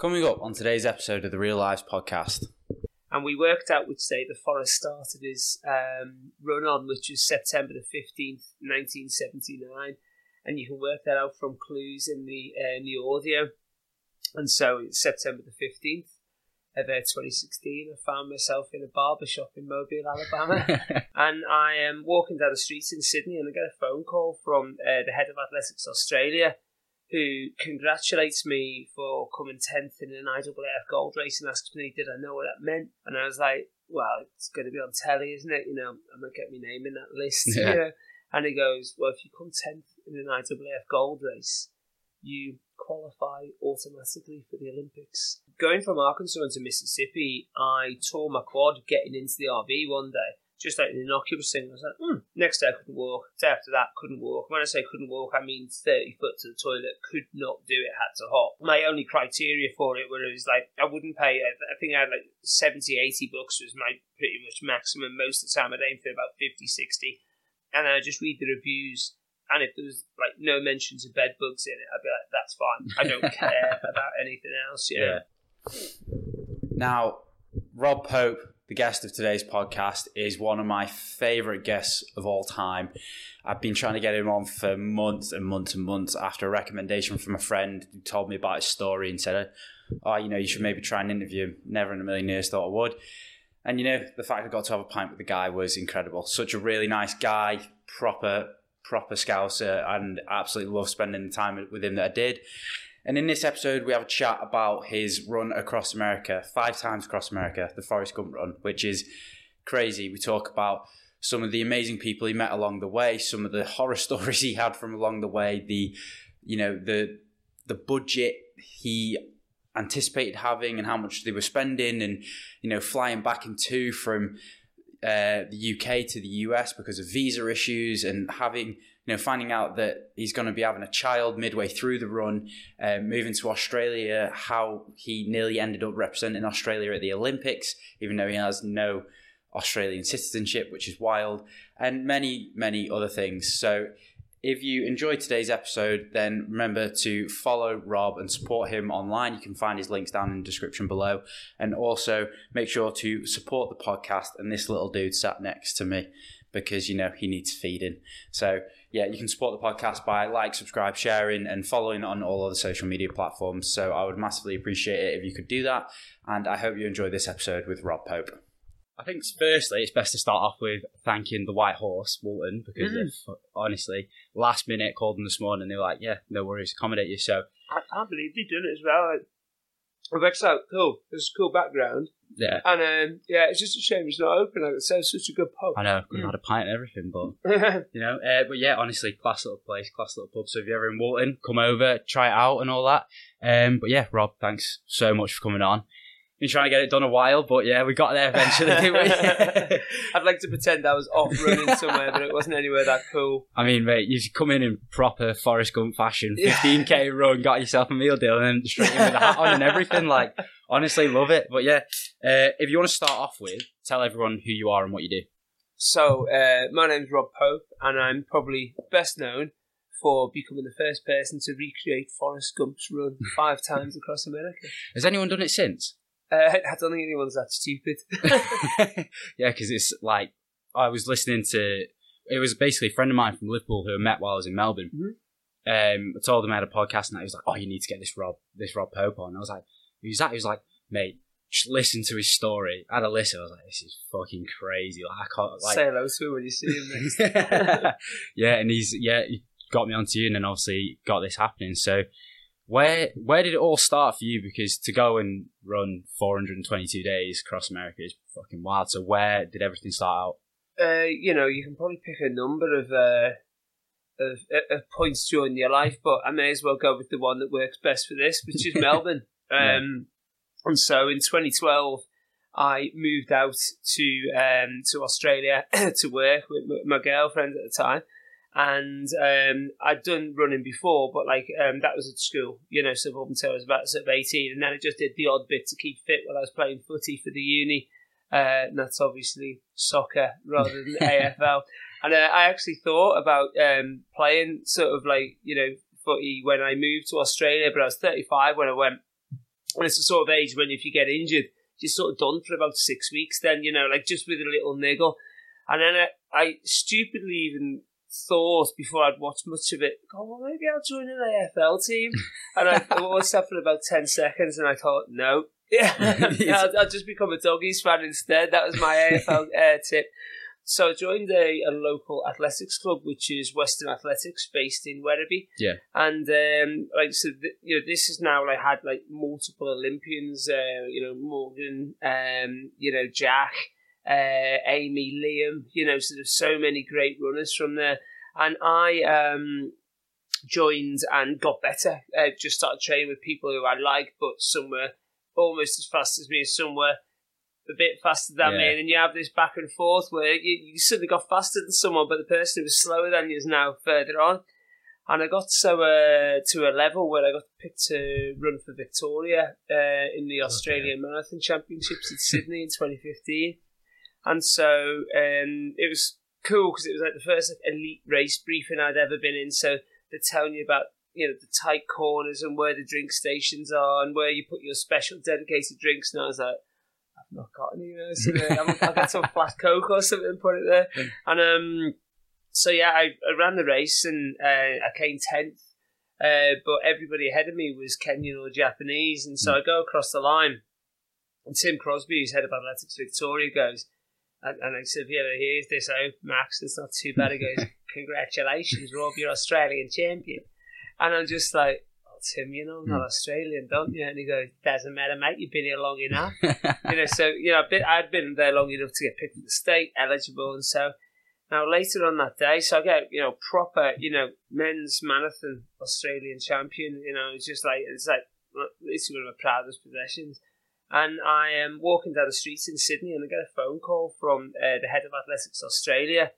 Coming up on today's episode of the Real Lives podcast. And we worked out which day the Forrest started his um, run on, which was September the 15th, 1979. And you can work that out from clues in the, uh, in the audio. And so it's September the 15th of uh, 2016. I found myself in a barber shop in Mobile, Alabama. and I am walking down the streets in Sydney and I get a phone call from uh, the head of Athletics Australia who congratulates me for coming 10th in an IAAF gold race and asks me, did I know what that meant? And I was like, well, it's going to be on telly, isn't it? You know, I'm going to get my name in that list. Yeah. And he goes, well, if you come 10th in an IAAF gold race, you qualify automatically for the Olympics. Going from Arkansas into Mississippi, I tore my quad getting into the RV one day just like an innocuous thing. I was like, hmm. Next day I couldn't walk. Day after that, couldn't walk. When I say couldn't walk, I mean 30 foot to the toilet. Could not do it, had to hop. My only criteria for it was like, I wouldn't pay, I think I had like 70, 80 bucks was my pretty much maximum. Most of the time I'd aim for about 50, 60. And then I just read the reviews. And if there was like no mentions of bed bugs in it, I'd be like, that's fine. I don't care about anything else. Yeah. Now, Rob Pope, the guest of today's podcast, is one of my favourite guests of all time. I've been trying to get him on for months and months and months after a recommendation from a friend who told me about his story and said, Oh, you know, you should maybe try and interview him. Never in a million years thought I would. And you know, the fact I got to have a pint with the guy was incredible. Such a really nice guy, proper, proper scouser, and absolutely love spending the time with him that I did. And in this episode, we have a chat about his run across America, five times across America, the Forrest Gump run, which is crazy. We talk about some of the amazing people he met along the way, some of the horror stories he had from along the way, the you know the the budget he anticipated having and how much they were spending, and you know flying back and to from uh, the UK to the US because of visa issues and having you know, finding out that he's going to be having a child midway through the run, uh, moving to Australia, how he nearly ended up representing Australia at the Olympics, even though he has no Australian citizenship, which is wild, and many, many other things. So, if you enjoyed today's episode, then remember to follow Rob and support him online. You can find his links down in the description below. And also make sure to support the podcast and this little dude sat next to me because, you know, he needs feeding. So, yeah, you can support the podcast by like, subscribe, sharing, and following on all other social media platforms. So I would massively appreciate it if you could do that. And I hope you enjoy this episode with Rob Pope. I think firstly, it's best to start off with thanking the White Horse, Walton, because mm. honestly, last minute called them this morning. They were like, "Yeah, no worries, accommodate you." So I can't believe they did it as well. Like, Rebecca's out, cool. There's a cool background. Yeah. And um, yeah, it's just a shame it's not open. Like it says, such a good pub. I know, could have had a pint and everything, but you know, uh, but yeah, honestly, class little place, class little pub. So if you're ever in Walton, come over, try it out, and all that. Um, but yeah, Rob, thanks so much for coming on been trying to get it done a while, but yeah, we got there eventually, didn't we? I'd like to pretend I was off running somewhere, but it wasn't anywhere that cool. I mean, mate, you should come in in proper Forrest Gump fashion, 15k run, got yourself a meal deal, and then straight in with the hat on and everything. Like, honestly, love it. But yeah, uh, if you want to start off with, tell everyone who you are and what you do. So, uh, my name's Rob Pope, and I'm probably best known for becoming the first person to recreate Forrest Gump's run five times across America. Has anyone done it since? Uh, I don't think anyone's that stupid. yeah, because it's like I was listening to. It was basically a friend of mine from Liverpool who I met while I was in Melbourne. Mhm. Um, I told him I had a podcast, and he was like, "Oh, you need to get this Rob, this Rob Pope on." And I was like, "Who's that?" He was like, "Mate, just listen to his story." I had a listen. I was like, "This is fucking crazy." Like, I can't like. Say hello to him when you see him next. yeah, and he's yeah, he got me onto you, and then obviously got this happening. So where where did it all start for you? Because to go and run 422 days across America is fucking wild. So where did everything start out? Uh, you know, you can probably pick a number of, uh, of of points during your life, but I may as well go with the one that works best for this, which is Melbourne. Um, and so in 2012, I moved out to um, to Australia to work with my girlfriend at the time and um, I'd done running before, but like um, that was at school, you know, so up until I was about sort of eighteen, and then I just did the odd bit to keep fit while I was playing footy for the uni. Uh, and that's obviously soccer rather than AFL. And uh, I actually thought about um, playing sort of like you know footy when I moved to Australia, but I was thirty five when I went. And it's the sort of age when if you get injured, you're sort of done for about six weeks. Then you know, like just with a little niggle. And then I, I stupidly even thought before I'd watched much of it, oh, well, maybe I'll join an AFL team. And I watched that for about 10 seconds and I thought, no. Yeah, I'll, I'll, just become a doggies fan instead. That was my AFL uh, tip. So I joined a, a local athletics club, which is Western Athletics, based in Werribee. Yeah. And um, like so, th- you know, this is now like had like multiple Olympians. Uh, you know, Morgan, um, you know, Jack, uh, Amy, Liam. You know, so there's so many great runners from there. And I um, joined and got better. Uh, just started training with people who I like, but some were almost as fast as me, and some were a bit faster than yeah. me, and then you have this back and forth where you, you suddenly got faster than someone, but the person who was slower than you is now further on. And I got so uh, to a level where I got picked to run for Victoria uh, in the Australian. Marathon Championships in Sydney in 2015. And so um, it was cool because it was like the first like, elite race briefing I'd ever been in. So they're telling you about you know the tight corners and where the drink stations are and where you put your special dedicated drinks. And I was like, I've not got any. Know, so I'll get some flat coke or something and put it there. And um, so yeah, I, I ran the race and uh, I came tenth. Uh, but everybody ahead of me was Kenyan or Japanese, and so I go across the line, and Tim Crosby, who's head of athletics Victoria, goes, and, and I said, yeah, here's this out, Max. It's not too bad. He goes, congratulations, Rob, you're Australian champion. And I'm just like, oh, Tim, you know, I'm not mm. Australian, don't you? And he goes, doesn't matter, mate. You've been here long enough. you know, so, you know, I'd been there long enough to get picked for the state, eligible. And so now later on that day, so I get, you know, proper, you know, men's marathon Australian champion. You know, it's just like, it's like, it's one of my proudest possessions. And I am walking down the streets in Sydney and I get a phone call from uh, the head of Athletics Australia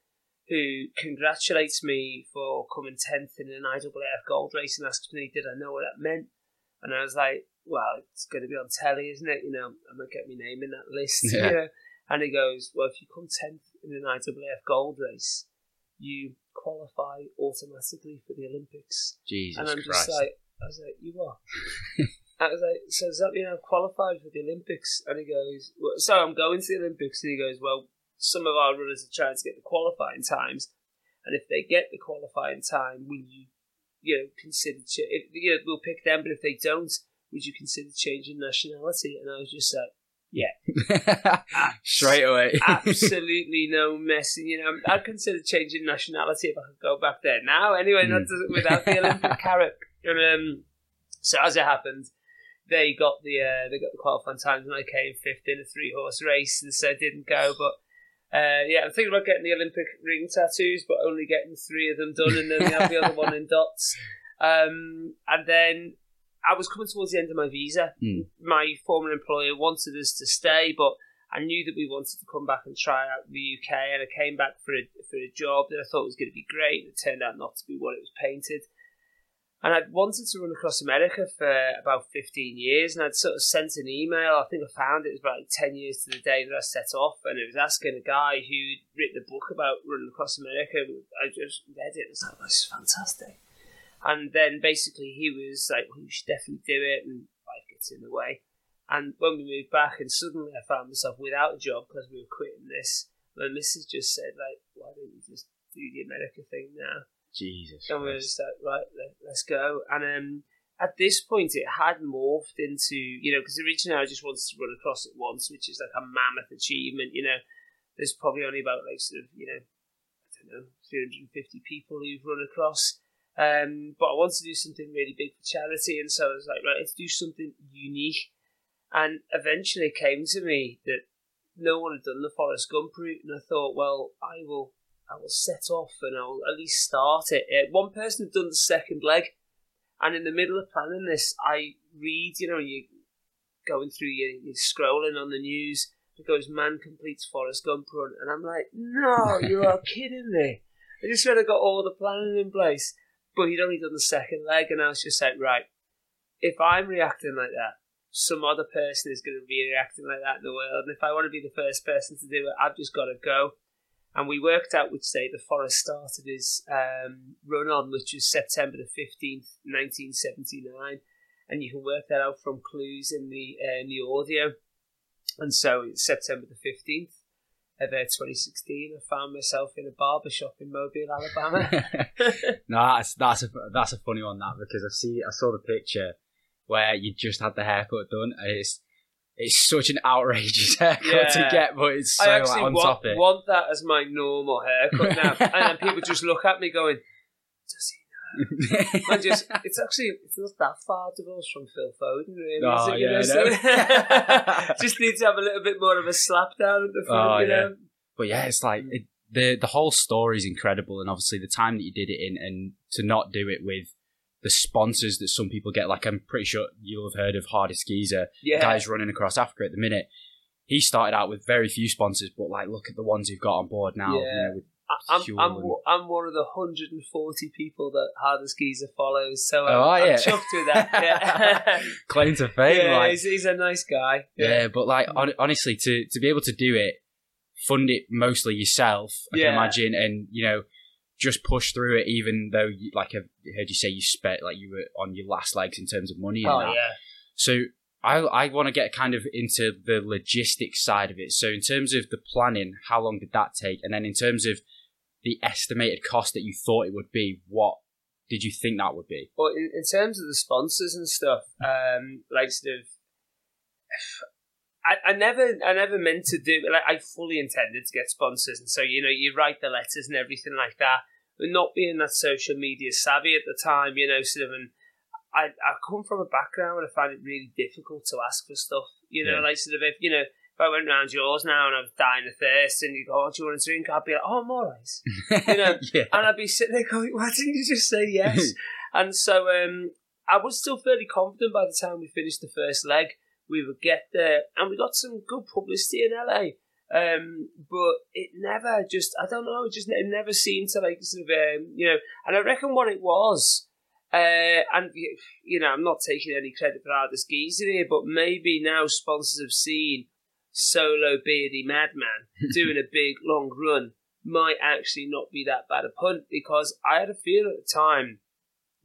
who congratulates me for coming 10th in an IAAF gold race and asks me, did I know what that meant? And I was like, well, it's going to be on telly, isn't it? You know, I'm going to get my name in that list. Yeah. You know? And he goes, well, if you come 10th in an IAAF gold race, you qualify automatically for the Olympics. Jesus And I'm Christ. just like, I was like, you are. I was like, so does that mean I've qualified for the Olympics? And he goes, well, so I'm going to the Olympics. And he goes, well, some of our runners are trying to get the qualifying times. And if they get the qualifying time, will you, you know, consider, ch- if, you know, we'll pick them, but if they don't, would you consider changing nationality? And I was just like, yeah. Straight away. absolutely no messing. You know, I'd consider changing nationality if I could go back there now. Anyway, mm. without the Olympic carrot. And um, so as it happened, they got the uh, they got the qualifying times, and I came fifth in a three horse race, and so didn't go. But uh, yeah, I'm thinking about getting the Olympic ring tattoos, but only getting three of them done, and then we have the other one in dots. Um, and then I was coming towards the end of my visa. Mm. My former employer wanted us to stay, but I knew that we wanted to come back and try out the UK, and I came back for a for a job that I thought was going to be great. It turned out not to be what it was painted. And I'd wanted to run across America for about 15 years, and I'd sort of sent an email. I think I found it was about like 10 years to the day that I set off, and it was asking a guy who'd written a book about running across America. I just read it, and was like, this is fantastic. And then basically he was like, well, you should definitely do it, and life gets in the way. And when we moved back, and suddenly I found myself without a job because we were quitting this, my missus just said, like, why don't you just do the America thing now? Jesus. And we were just like, right, let, us go. And um, at this point, it had morphed into, you know, because originally I just wanted to run across it once, which is like a mammoth achievement. You know, there's probably only about like sort of, you know, I don't know, 350 people who've run across. Um, but I wanted to do something really big for charity, and so I was like, right, let's do something unique. And eventually it came to me that no one had done the Forrest Gump route, and I thought, well, I will I will set off and I'll at least start it. Uh, one person had done the second leg, and in the middle of planning this, I read, you know, you going through, you, you're scrolling on the news. It goes, man completes Forrest Gump run, and I'm like, no, you are kidding me. I just read I got all the planning in place, but he'd only done the second leg, and I was just like, right, if I'm reacting like that, some other person is going to be reacting like that in the world, and if I want to be the first person to do it, I've just got to go and we worked out which day the Forrest started his um, run on, which was September the 15th, 1979. and you can work that out from clues in the uh, in the audio. And so it's September the fifteenth of uh, 2016. I found myself in a barber shop in Mobile, Alabama. no, that's that's a that's a funny one that because I see I saw the picture where you just had the haircut done, it's it's such an outrageous haircut yeah. to get, but it's so I actually like, on want, topic. want that as my normal haircut now, and then people just look at me going, "Does he Know? I just, it's actually it's not that far to go from Phil Foden, really. Oh, yeah, know? just need to have a little bit more of a slap down at the front, oh, you know. Yeah. But yeah, it's like mm. it, the the whole story is incredible, and obviously the time that you did it in, and to not do it with the sponsors that some people get. Like I'm pretty sure you'll have heard of Hardest Geezer, yeah. guys running across Africa at the minute. He started out with very few sponsors, but like look at the ones he've got on board now. Yeah. You know, I'm, I'm, I'm one of the 140 people that Hardest Geezer follows, so I'm, oh. I'm chuffed with that. Yeah. Claim to fame. Yeah, like. he's, he's, a nice guy. Yeah, yeah but like mm. on, honestly, to to be able to do it, fund it mostly yourself, I can imagine, and you know, just push through it, even though, you, like I heard you say, you spent like you were on your last legs in terms of money. And oh that. yeah. So I, I want to get kind of into the logistics side of it. So in terms of the planning, how long did that take? And then in terms of the estimated cost that you thought it would be, what did you think that would be? Well, in, in terms of the sponsors and stuff, um, like sort of, I, I never, I never meant to do. Like, I fully intended to get sponsors, and so you know, you write the letters and everything like that. But not being that social media savvy at the time, you know, sort of, and I, I come from a background where I find it really difficult to ask for stuff. You know, yeah. like sort of if you know if I went round yours now and I was dying of thirst and you go, oh, do you want a drink? I'd be like, oh, I'm all right. You know, yeah. and I'd be sitting there going, why didn't you just say yes? and so um, I was still fairly confident by the time we finished the first leg. We would get there and we got some good publicity in LA. Um, but it never just, I don't know, it just it never seemed to like sort of, um, you know, and I reckon what it was, uh, and you know, I'm not taking any credit for the Geezer here, but maybe now sponsors have seen solo beardy madman doing a big long run might actually not be that bad a punt because I had a feel at the time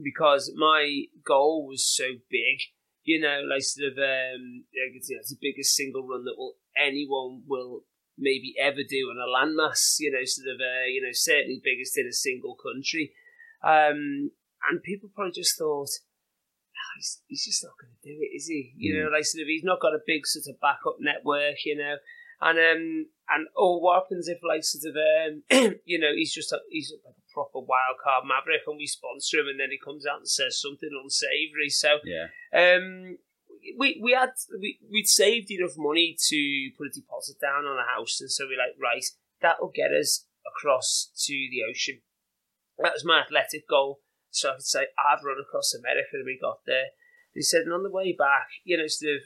because my goal was so big, you know, like sort of um, it's, you know, it's the biggest single run that will anyone will maybe ever do on a landmass, you know, sort of uh, you know certainly biggest in a single country, um, and people probably just thought he's, he's just not going to do it, is he? You mm. know, like sort of, he's not got a big sort of backup network, you know. And um, and oh, what happens if like sort of um, you know, he's just a, he's like a proper wild card maverick, and we sponsor him, and then he comes out and says something unsavoury. So yeah, um, we we had we we'd saved enough money to put a deposit down on a house, and so we're like, right, that'll get us across to the ocean. That was my athletic goal. So I could say, I've run across America and we got there. They said, and on the way back, you know, sort of,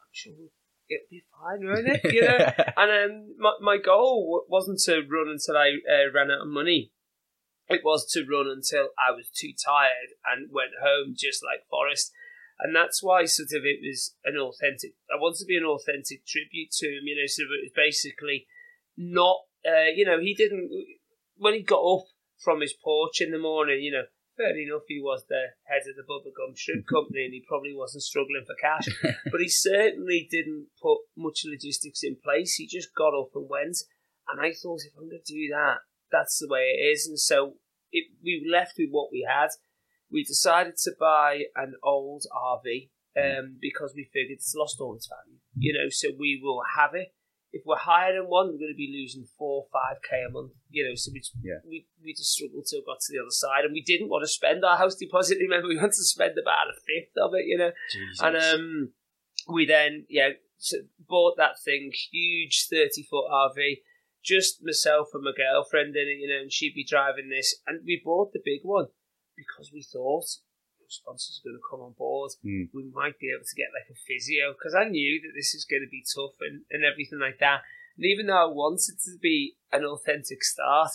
I'm sure it'll be fine, won't it? You know? and um, my, my goal wasn't to run until I uh, ran out of money. It was to run until I was too tired and went home just like Forrest. And that's why sort of it was an authentic, I wanted to be an authentic tribute to him, you know, so it was basically not, uh, you know, he didn't, when he got up from his porch in the morning, you know, fair enough, he was the head of the Bubba Gump Shrimp Company and he probably wasn't struggling for cash. but he certainly didn't put much logistics in place. He just got up and went. And I thought, if I'm going to do that, that's the way it is. And so it, we left with what we had. We decided to buy an old RV um, because we figured it's lost all its value. You know, so we will have it if we're hiring one, we're going to be losing four, five k a month. You know, so we yeah. we we just struggled to got to the other side, and we didn't want to spend our house deposit. Remember, we wanted to spend about a fifth of it. You know, Jesus. and um, we then yeah bought that thing, huge thirty foot RV. Just myself and my girlfriend in it, you know, and she'd be driving this, and we bought the big one because we thought sponsors are going to come on board. Mm. We might be able to get like a physio because I knew that this is going to be tough and, and everything like that. And even though I wanted to be an authentic start,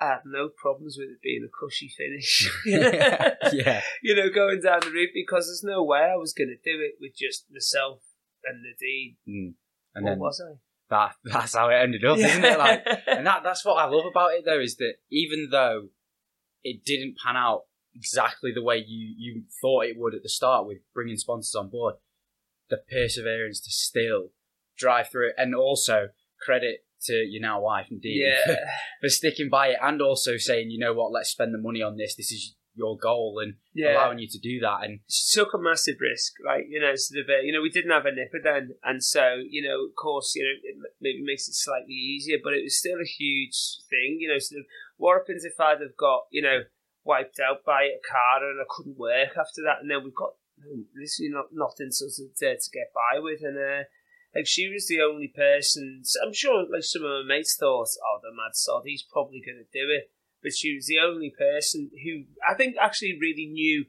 I had no problems with it being a cushy finish. yeah. You know, going down the route because there's no way I was going to do it with just myself and Nadine. Mm. And what then was I? That that's how it ended up, isn't it? Like, and that that's what I love about it though is that even though it didn't pan out exactly the way you you thought it would at the start with bringing sponsors on board. The perseverance to still drive through it, and also credit to your now wife and Nadine Yeah. for, for sticking by it, and also saying, you know what, let's spend the money on this. This is your goal, and Yeah. allowing you to do that. And took a massive risk, like you know, sort of, uh, you know, we didn't have a nipper then, and so you know, of course, you know, it maybe makes it slightly easier, but it was still a huge thing, you know. Sort of, what happens if I'd have got, you know, wiped out by a car and I couldn't work after that, and then we've got literally not nothing sort of to, get by with, and uh, like she was the only person. so I'm sure, like some of my mates thought, oh, the mad sod, he's probably going to do it, but she was the only person who I think actually really knew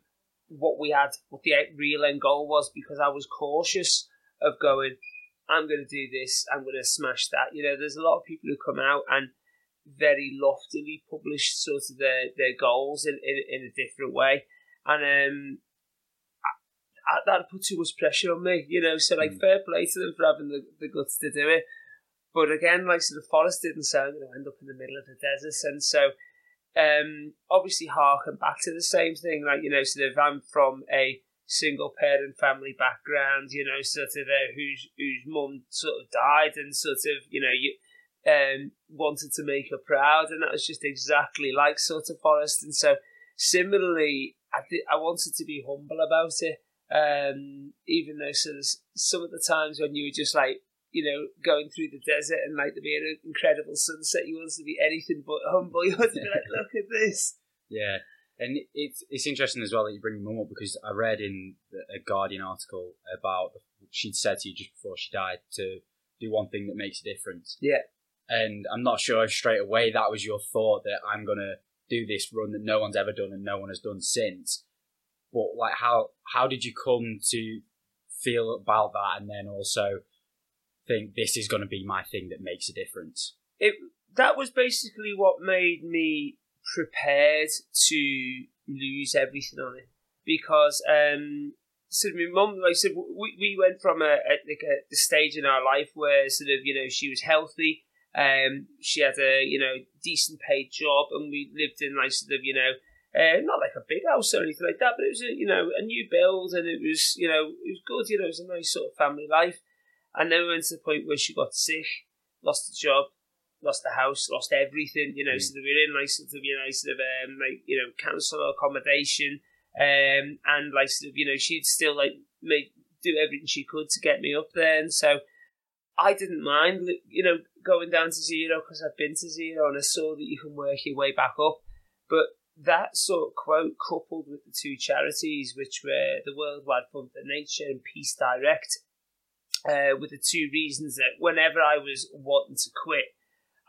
what we had, what the real end goal was, because I was cautious of going, I'm going to do this, I'm going to smash that. You know, there's a lot of people who come out and very loftily published sort of their, their goals in, in, in a different way. And um, I, I, that put too much pressure on me, you know, so like Mm. fair play to them for having the, the guts to do it. But again, like so the Forrest didn't I'm going to end up in the middle of the desert, and so um, obviously harken back to the same thing. Like you know, sort of I'm from a single parent family background, you know, sort of uh, whose whose mum sort of died, and sort of you know you um, wanted to make her proud, and that was just exactly like sort of Forrest. And so similarly, I did, I wanted to be humble about it, um, even though sort of some of the times when you were just like you know, going through the desert and like there being an incredible sunset. You wanted to be anything but humble. You wanted to be like, look at this. Yeah, and it's it's interesting as well that you bring your mum up because I read in a Guardian article about she'd said to you just before she died to do one thing that makes a difference. Yeah. And I'm not sure if straight away that was your thought that I'm gonna do this run that no one's ever done and no one has done since. But like, how how did you come to feel about that, and then also think this is going to be my thing that makes a difference? It that was basically what made me prepared to lose everything on it because um so my mum like I said we, we went from a, a like a the stage in our life where sort of you know she was healthy um she had a you know decent paid job and we lived in like sort of you know uh, not like a big house or anything like that but it was a you know a new build and it was you know it was good you know it was a nice sort of family life and then we went to the point where she got sick lost the job lost the house, lost everything. You know, Mm. so we were in like sort of you know sort of um, like you know council accommodation, um, and like sort of you know she'd still like make do everything she could to get me up there, and so I didn't mind you know going down to zero because I've been to zero and I saw that you can work your way back up, but. That sort of quote, coupled with the two charities, which were the Worldwide Fund for Nature and Peace Direct, uh, were the two reasons that whenever I was wanting to quit,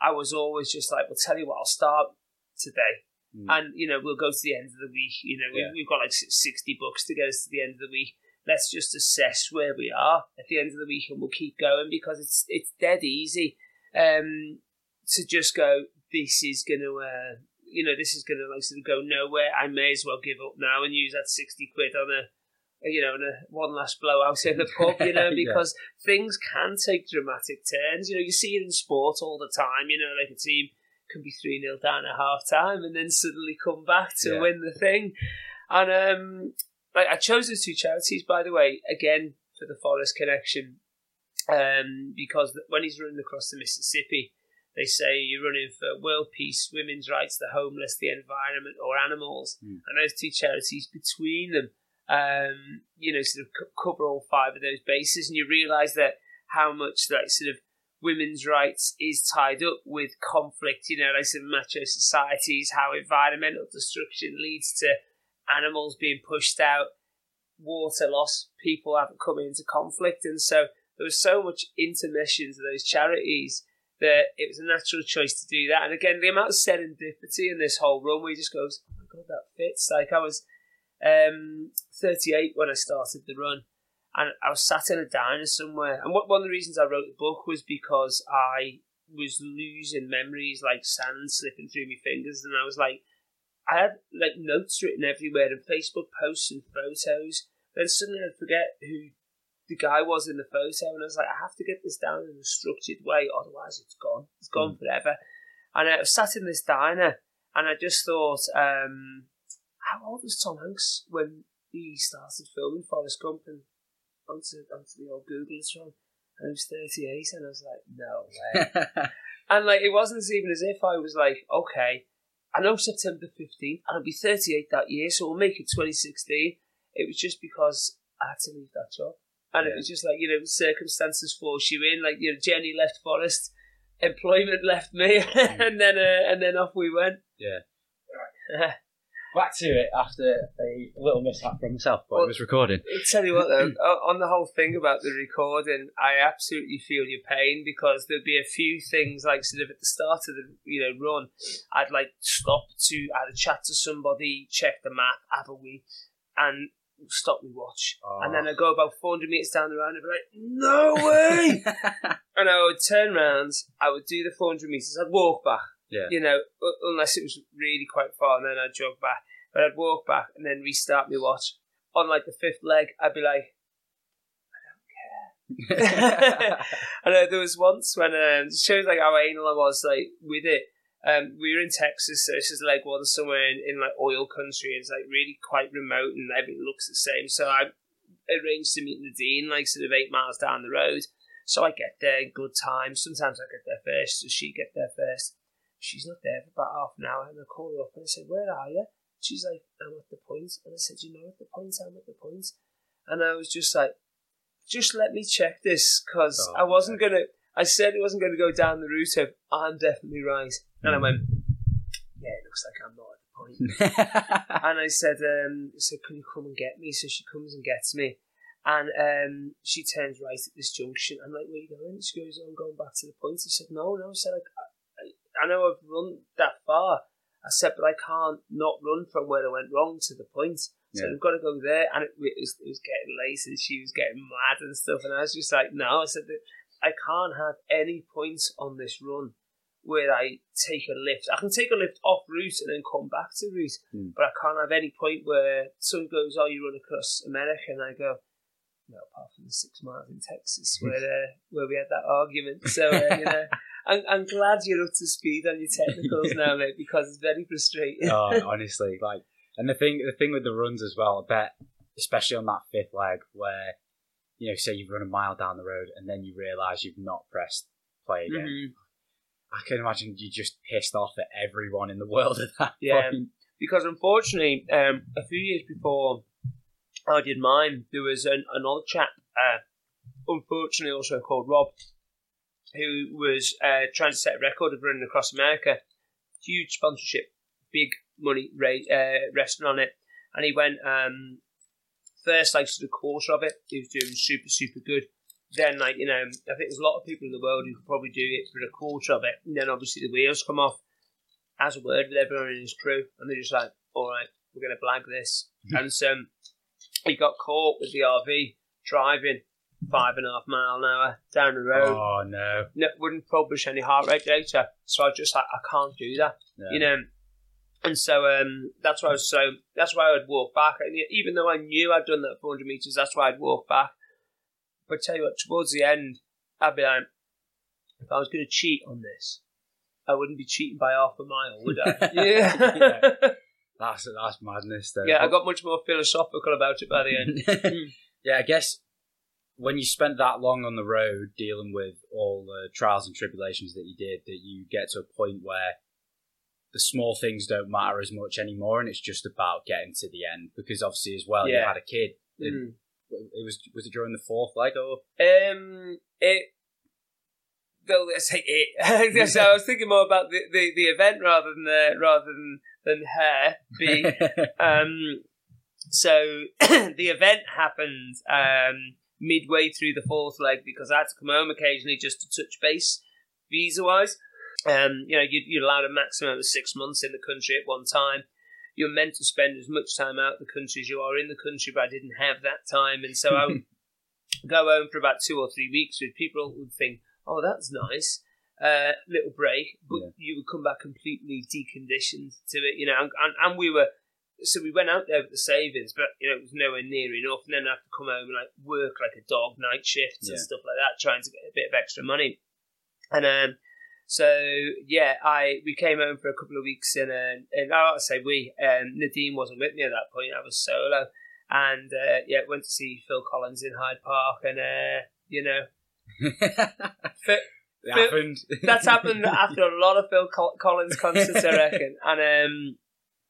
I was always just like, well, tell you what, I'll start today. Mm. And, you know, we'll go to the end of the week. You know, Yeah. we, we've got like 60 bucks to get us to the end of the week. Let's just assess where we are at the end of the week and we'll keep going because it's it's dead easy um, to just go, this is going to, uh, you know, this is going to like sort of go nowhere. I may as well give up now and use that 60 quid on a, you know, on a one last blowout in the pub, you know, Yeah. because things can take dramatic turns. You know, you see it in sport all the time. You know, like a team can be 3 0 down at half time and then suddenly come back to Yeah. win the thing. And um, like I chose those two charities, by the way, again for the Forrest connection, um, because when he's running across the Mississippi, they say you're running for world peace, women's rights, the homeless, the environment, or animals, Mm. and those two charities between them um, you know, sort of co- cover all five of those bases, and you realise that how much that sort of women's rights is tied up with conflict. You know, like some macho societies, how environmental destruction leads to animals being pushed out, water loss, people haven't come into conflict, and so there was so much intermission to those charities that it was a natural choice to do that. And again, the amount of serendipity in this whole run, where he just goes, "Oh my god, that fits." Like I was um, 38 when I started the run, and I was sat in a diner somewhere. And one of the reasons I wrote the book was because I was losing memories like sand slipping through my fingers, and I was like, I had like notes written everywhere and Facebook posts and photos. Then suddenly I'd forget who the guy was in the photo, and I was like, I have to get this down in a structured way, otherwise it's gone. It's gone forever. And I was sat in this diner, and I just thought, um, how old was Tom Hanks when he started filming Forrest Gump and onto onto the old Google from? And he was 38, and I was like, no way. and like, it wasn't even as if I was like, okay, I know September 15th, and I'll be 38 that year, so we'll make it 2016. It was just because I had to leave that job. And yeah. it was just like, you know, circumstances force you in. Like, you know, Jenny left Forrest, employment left me, and then uh, and then off we went. Yeah. Back to it after a little mishap from myself, but well, it was recording. I'll tell you what, though, on the whole thing about the recording, I absolutely feel your pain because there'd be a few things like sort of at the start of the you know run, I'd like stop to either chat to somebody, check the map, have a wee, and stop me watch. Oh. And then oh. I go about 400 metres down the road and I'd be like, no way! and I would turn around, I would do the 400 metres, I'd walk back. Yeah. You know, unless it was really quite far and then I'd jog back. But I'd walk back and then restart my watch. On like the fifth leg, I'd be like, I don't care. I know there was once when um, it shows like how anal I was like with it. Um, we were in Texas, so this is like one somewhere in, in like oil country. It's like really quite remote and everything looks the same. So I arranged to meet Nadine like sort of eight miles down the road. So I get there in good time. Sometimes I get there first, so she get there first. She's not there for about half an hour, and I call her up and I said, "Where are you?" She's like, "I'm at the point," and I said, "You know, at the point, I'm at the point." And I was just like, "Just let me check this," because oh, I wasn't gonna. I said it wasn't going to go down the route of I'm definitely right. And I went, yeah, it looks like I'm not at the point. and I said, um, I said, can you come and get me? So she comes and gets me. And um, she turns right at this junction. I'm like, where are you going? She goes, I'm going back to the point. I said, no, no. I said, like, I, I know I've run that far. I said, but I can't not run from where I went wrong to the point. So yeah. we've got to go there. And it, it, was, it was getting late and she was getting mad and stuff. And I was just like, no. I said, I can't have any points on this run where I take a lift. I can take a lift off route and then come back to route, mm. but I can't have any point where someone goes, "Oh, you run across America," and I go, "No, apart from the six miles in Texas where uh, where we had that argument." So uh, you know. I'm, I'm glad you're up to speed on your technicals now, mate, because it's very frustrating. oh, honestly, like, and the thing, the thing with the runs as well, I bet, especially on that fifth leg, where you know, say you've run a mile down the road and then you realise you've not pressed play again. Mm-hmm. I can imagine you just pissed off at everyone in the world at that yeah, point. Because unfortunately, um, a few years before I did mine, there was an, another chap, uh, unfortunately also called Rob, who was uh, trying to set a record of running across America. Huge sponsorship, big money rate, uh, resting on it. And he went um, first like sort of quarter of it, he was doing super super good. Then like you know, I think there's a lot of people in the world who could probably do it for a quarter of it. And then obviously the wheels come off. Has a word with everyone in his crew, and they're just like, "All right, we're going to blag this." Mm-hmm. And so he got caught with the RV driving five and a half mile an hour down the road. Oh no! no wouldn't publish any heart rate data, so I just like I can't do that. You know, and so um, that's why I was so that's why I would walk back. And even though I knew I'd done that 400 meters, that's why I'd walk back. But I tell you what, towards the end, I'd be like, if I was going to cheat on this, I wouldn't be cheating by half a mile, would I? yeah. yeah. That's that's madness. Though. Yeah, I got much more philosophical about it by the end. yeah, I guess when you spent that long on the road dealing with all the trials and tribulations that you did, that you get to a point where the small things don't matter as much anymore, and it's just about getting to the end. Because obviously, as well, yeah. you had a kid. Mm. It was was it during the fourth leg or? Um, it. Well, let's say it. so I was thinking more about the, the, the event rather than the, rather than than her being. um, so the event happened um, midway through the fourth leg because I had to come home occasionally just to touch base visa wise. Um, you know, you, you're allowed a maximum of six months in the country at one time. You're meant to spend as much time out of the country as you are in the country, but I didn't have that time, and so I would go home for about two or three weeks. With people would think, "Oh, that's nice." Uh, little break, but yeah. you would come back completely deconditioned to it, you know. And, and, and, we were, so we went out there with the savings, but you know it was nowhere near enough. And then I have to come home and like work like a dog, night shifts yeah. and stuff like that, trying to get a bit of extra money. And um, So yeah, I we came home for a couple of weeks and uh, and I say we um, Nadine wasn't with me at that point. I was solo, and uh, yeah, went to see Phil Collins in Hyde Park, and uh, you know, Phil, happened. that's happened after a lot of Phil Collins concerts, I reckon. And um,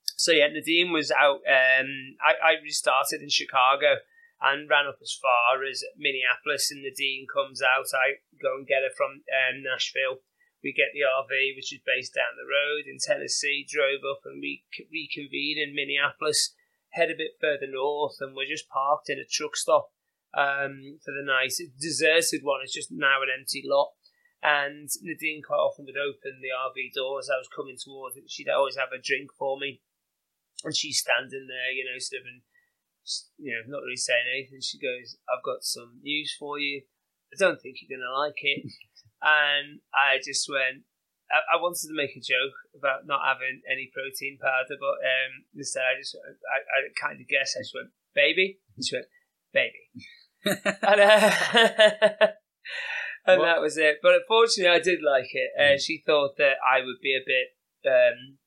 so yeah, Nadine was out. Um, I, I restarted in Chicago and ran up as far as Minneapolis, and Nadine comes out. I go and get her from um, Nashville. We get the RV, which is based down the road in Tennessee. Drove up and we reconvene in Minneapolis. Head a bit further north, and we're just parked in a truck stop um, for the night. It's a deserted one. It's just now an empty lot. And Nadine quite often would open the RV door as I was coming towards it. She'd always have a drink for me, and she's standing there, you know, sort of, and you know, not really saying anything. She goes, "I've got some news for you. I don't think you're gonna like it." and I just went. I, I wanted to make a joke about not having any protein powder, but um, instead I just I, I kind of guessed. I just went, "Baby," and she went, "Baby," and, uh, and that was it. But unfortunately, I did like it. Uh, she thought that I would be a bit um,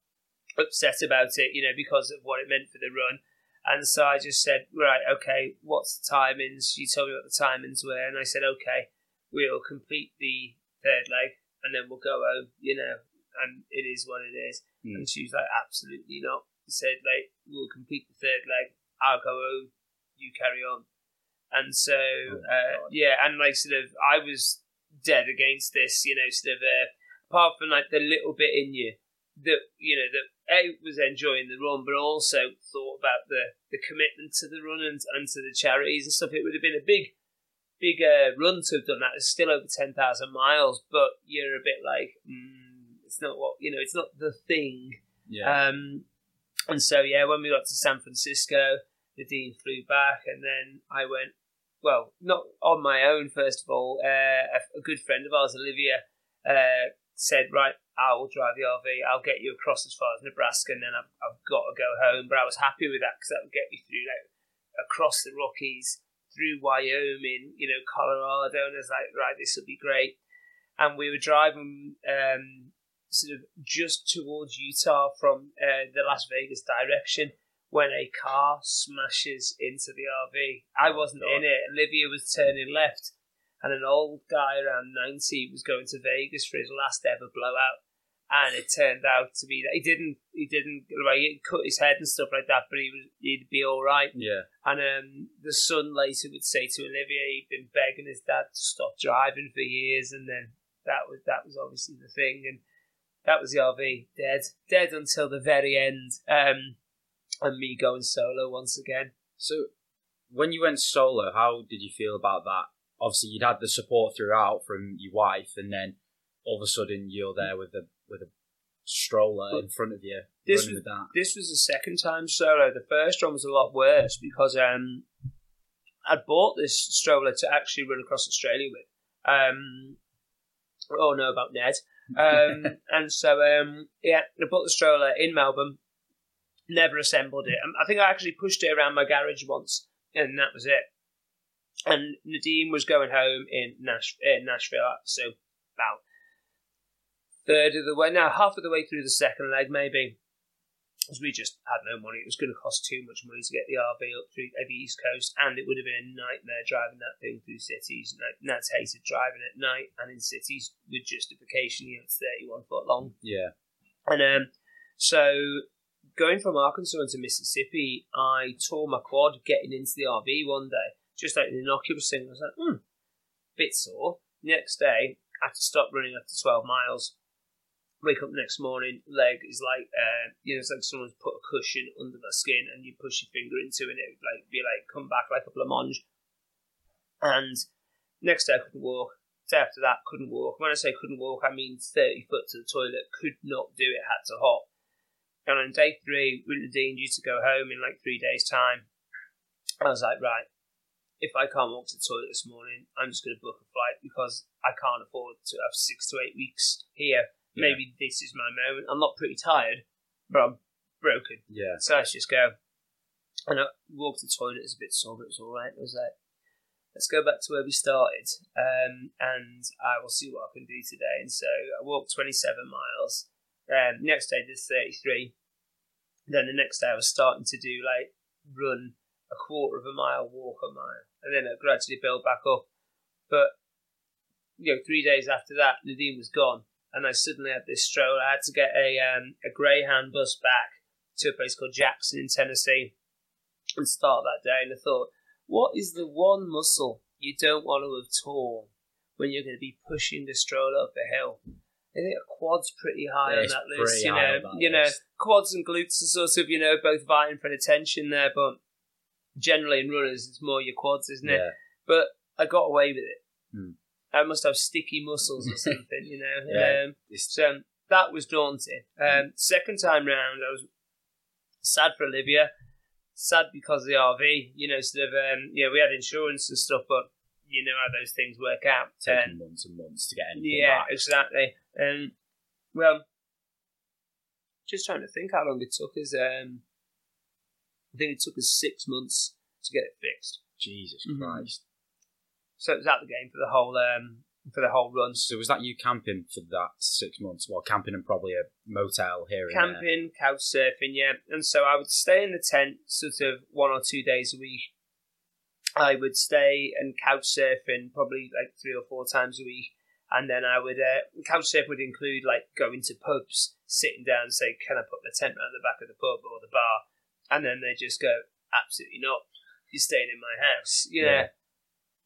upset about it, you know, because of what it meant for the run. And so I just said, right, okay, what's the timings? She told me what the timings were, and I said, okay, we'll complete the third leg, and then we'll go home, you know, and it is what it is. Hmm. And she was like, absolutely not. She said, like, we'll complete the third leg, I'll go home, you carry on. And so, Oh, uh, yeah, and like, sort of, I was dead against this, you know, sort of, uh, apart from like the little bit in you that, you know, that A was enjoying the run, but also thought about the, the commitment to the run and, and to the charities and stuff. It would have been a big, big uh, run to have done that. It's still over 10,000 miles, but you're a bit like, mm, it's not what, you know, it's not the thing. yeah. Um, and so, yeah, when we got to San Francisco, Nadine flew back, and then I went, well, not on my own, first of all. Uh, a, a good friend of ours, Olivia, uh, said, Right, I will drive the RV, I'll get you across as far as Nebraska, and then I've, I've got to go home. But I was happy with that because that would get me through, like, across the Rockies, through Wyoming, you know, Colorado, and I was like, Right, this will be great. And we were driving um, sort of just towards Utah from uh, the Las Vegas direction when a car smashes into the RV. I wasn't in it. Olivia was turning left, and an old guy around 90 was going to Vegas for his last ever blowout. And it turned out to be that he didn't, he didn't, like, he cut his head and stuff like that, but he was, he'd be all right. yeah. And um, the son later would say to Olivia, he'd been begging his dad to stop driving for years, and then that was that was obviously the thing, and that was the RV dead, dead until the very end, um, and me going solo once again. So, when you went solo, how did you feel about that? Obviously, you'd had the support throughout from your wife, and then all of a sudden you're there with a with a stroller in front of you, This was-. This was the second time solo. The first one was a lot worse because um, I'd bought this stroller to actually run across Australia with. Um, oh no, about Ned. Um, and so um, yeah, I bought the stroller in Melbourne. Never assembled it. I think I actually pushed it around my garage once, and that was it. And Nadine was going home in Nash- in Nashville, so about third of the way, now half of the way through the second leg, maybe because we just had no money. It was going to cost too much money to get the RV up through the East Coast, and it would have been a nightmare driving that thing through cities. And Nat's hated driving at night and in cities with justification. You know, it's 31 foot long. Yeah, And um, so going from Arkansas into Mississippi, I tore my quad getting into the RV one day, just like an innocuous thing. I was like, hmm, bit sore. Next day, I had to stop running after 12 miles. Wake up next morning, leg is like, uh, you know, it's like someone's put a cushion under the skin and you push your finger into it and it would like be like, come back like a blancmange. And next day I couldn't walk. Day after that, couldn't walk. When I say couldn't walk, I mean 30 foot to the toilet, could not do it, had to hop. And on day three, with Nadine due to go home in like three days' time, I was like, right, if I can't walk to the toilet this morning, I'm just going to book a flight because I can't afford to have six to eight weeks here. Yeah. Maybe this is my moment. I'm not pretty tired, but I'm broken. yeah. So let's just go. And I walked to the toilet, it was a bit sore, but it was alright. It was like, let's go back to where we started, um, and I will see what I can do today. And so I walked 27 miles. Um, next day I did 33. Then the next day I was starting to do like run a quarter of a mile, walk a mile, and then it gradually built back up. But you know, three days after that, Nadine was gone, and I suddenly had this stroll. I had to get a um, a Greyhound bus back to a place called Jackson in Tennessee and start that day. And I thought, what is the one muscle you don't want to have torn when you're going to be pushing the stroller up a hill? I think a quad's pretty high It's on that list. You know, you know, quads and glutes are sort of you know both vying for attention there, but generally in runners it's more your quads, isn't it? Yeah. But I got away with it. Hmm. I must have sticky muscles or something, you know. Yeah. Um, so that was daunting. Um, second time round, I was sad for Olivia, sad because of the RV. You know, sort of, um, yeah, we had insurance and stuff, but you know how those things work out. taking Um, months and months to get anything yeah, back. exactly. Um, well, just trying to think how long it took us. Um, I think it took us six months to get it fixed. Jesus Mhm. Christ. So it was out the game for the whole um, for the whole run. So was that you camping for that six months? Well, camping and probably a motel here and there. camping, couch surfing, yeah. And so I would stay in the tent sort of one or two days a week. I would stay and couch surfing probably like three or four times a week. And then I would, uh, couch surf would include like going to pubs, sitting down and say, can I put the tent around the back of the pub or the bar? And then they just go, absolutely not. You're staying in my house, you know, Yeah.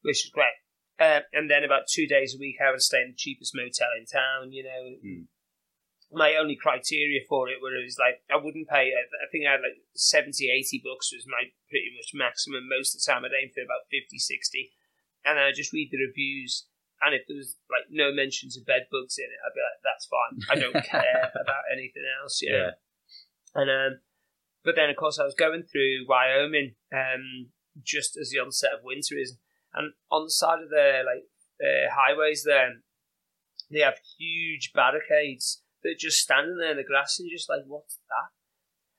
which is great. Uh, and then about two days a week, I would stay in the cheapest motel in town, you know, Mm. my only criteria for it was like I wouldn't pay. I I think I had like 70, 80 bucks was my pretty much maximum. Most of the time, I'd aim for about 50, 60. and I just read the reviews. And if there was like no mentions of bed bugs in it, I'd be like, "That's fine. I don't care about anything else." You know? Yeah. And um, but then of course I was going through Wyoming um just as the onset of winter is, and on the side of the like uh, highways there, they have huge barricades that are just standing there in the grass and just like, what's that?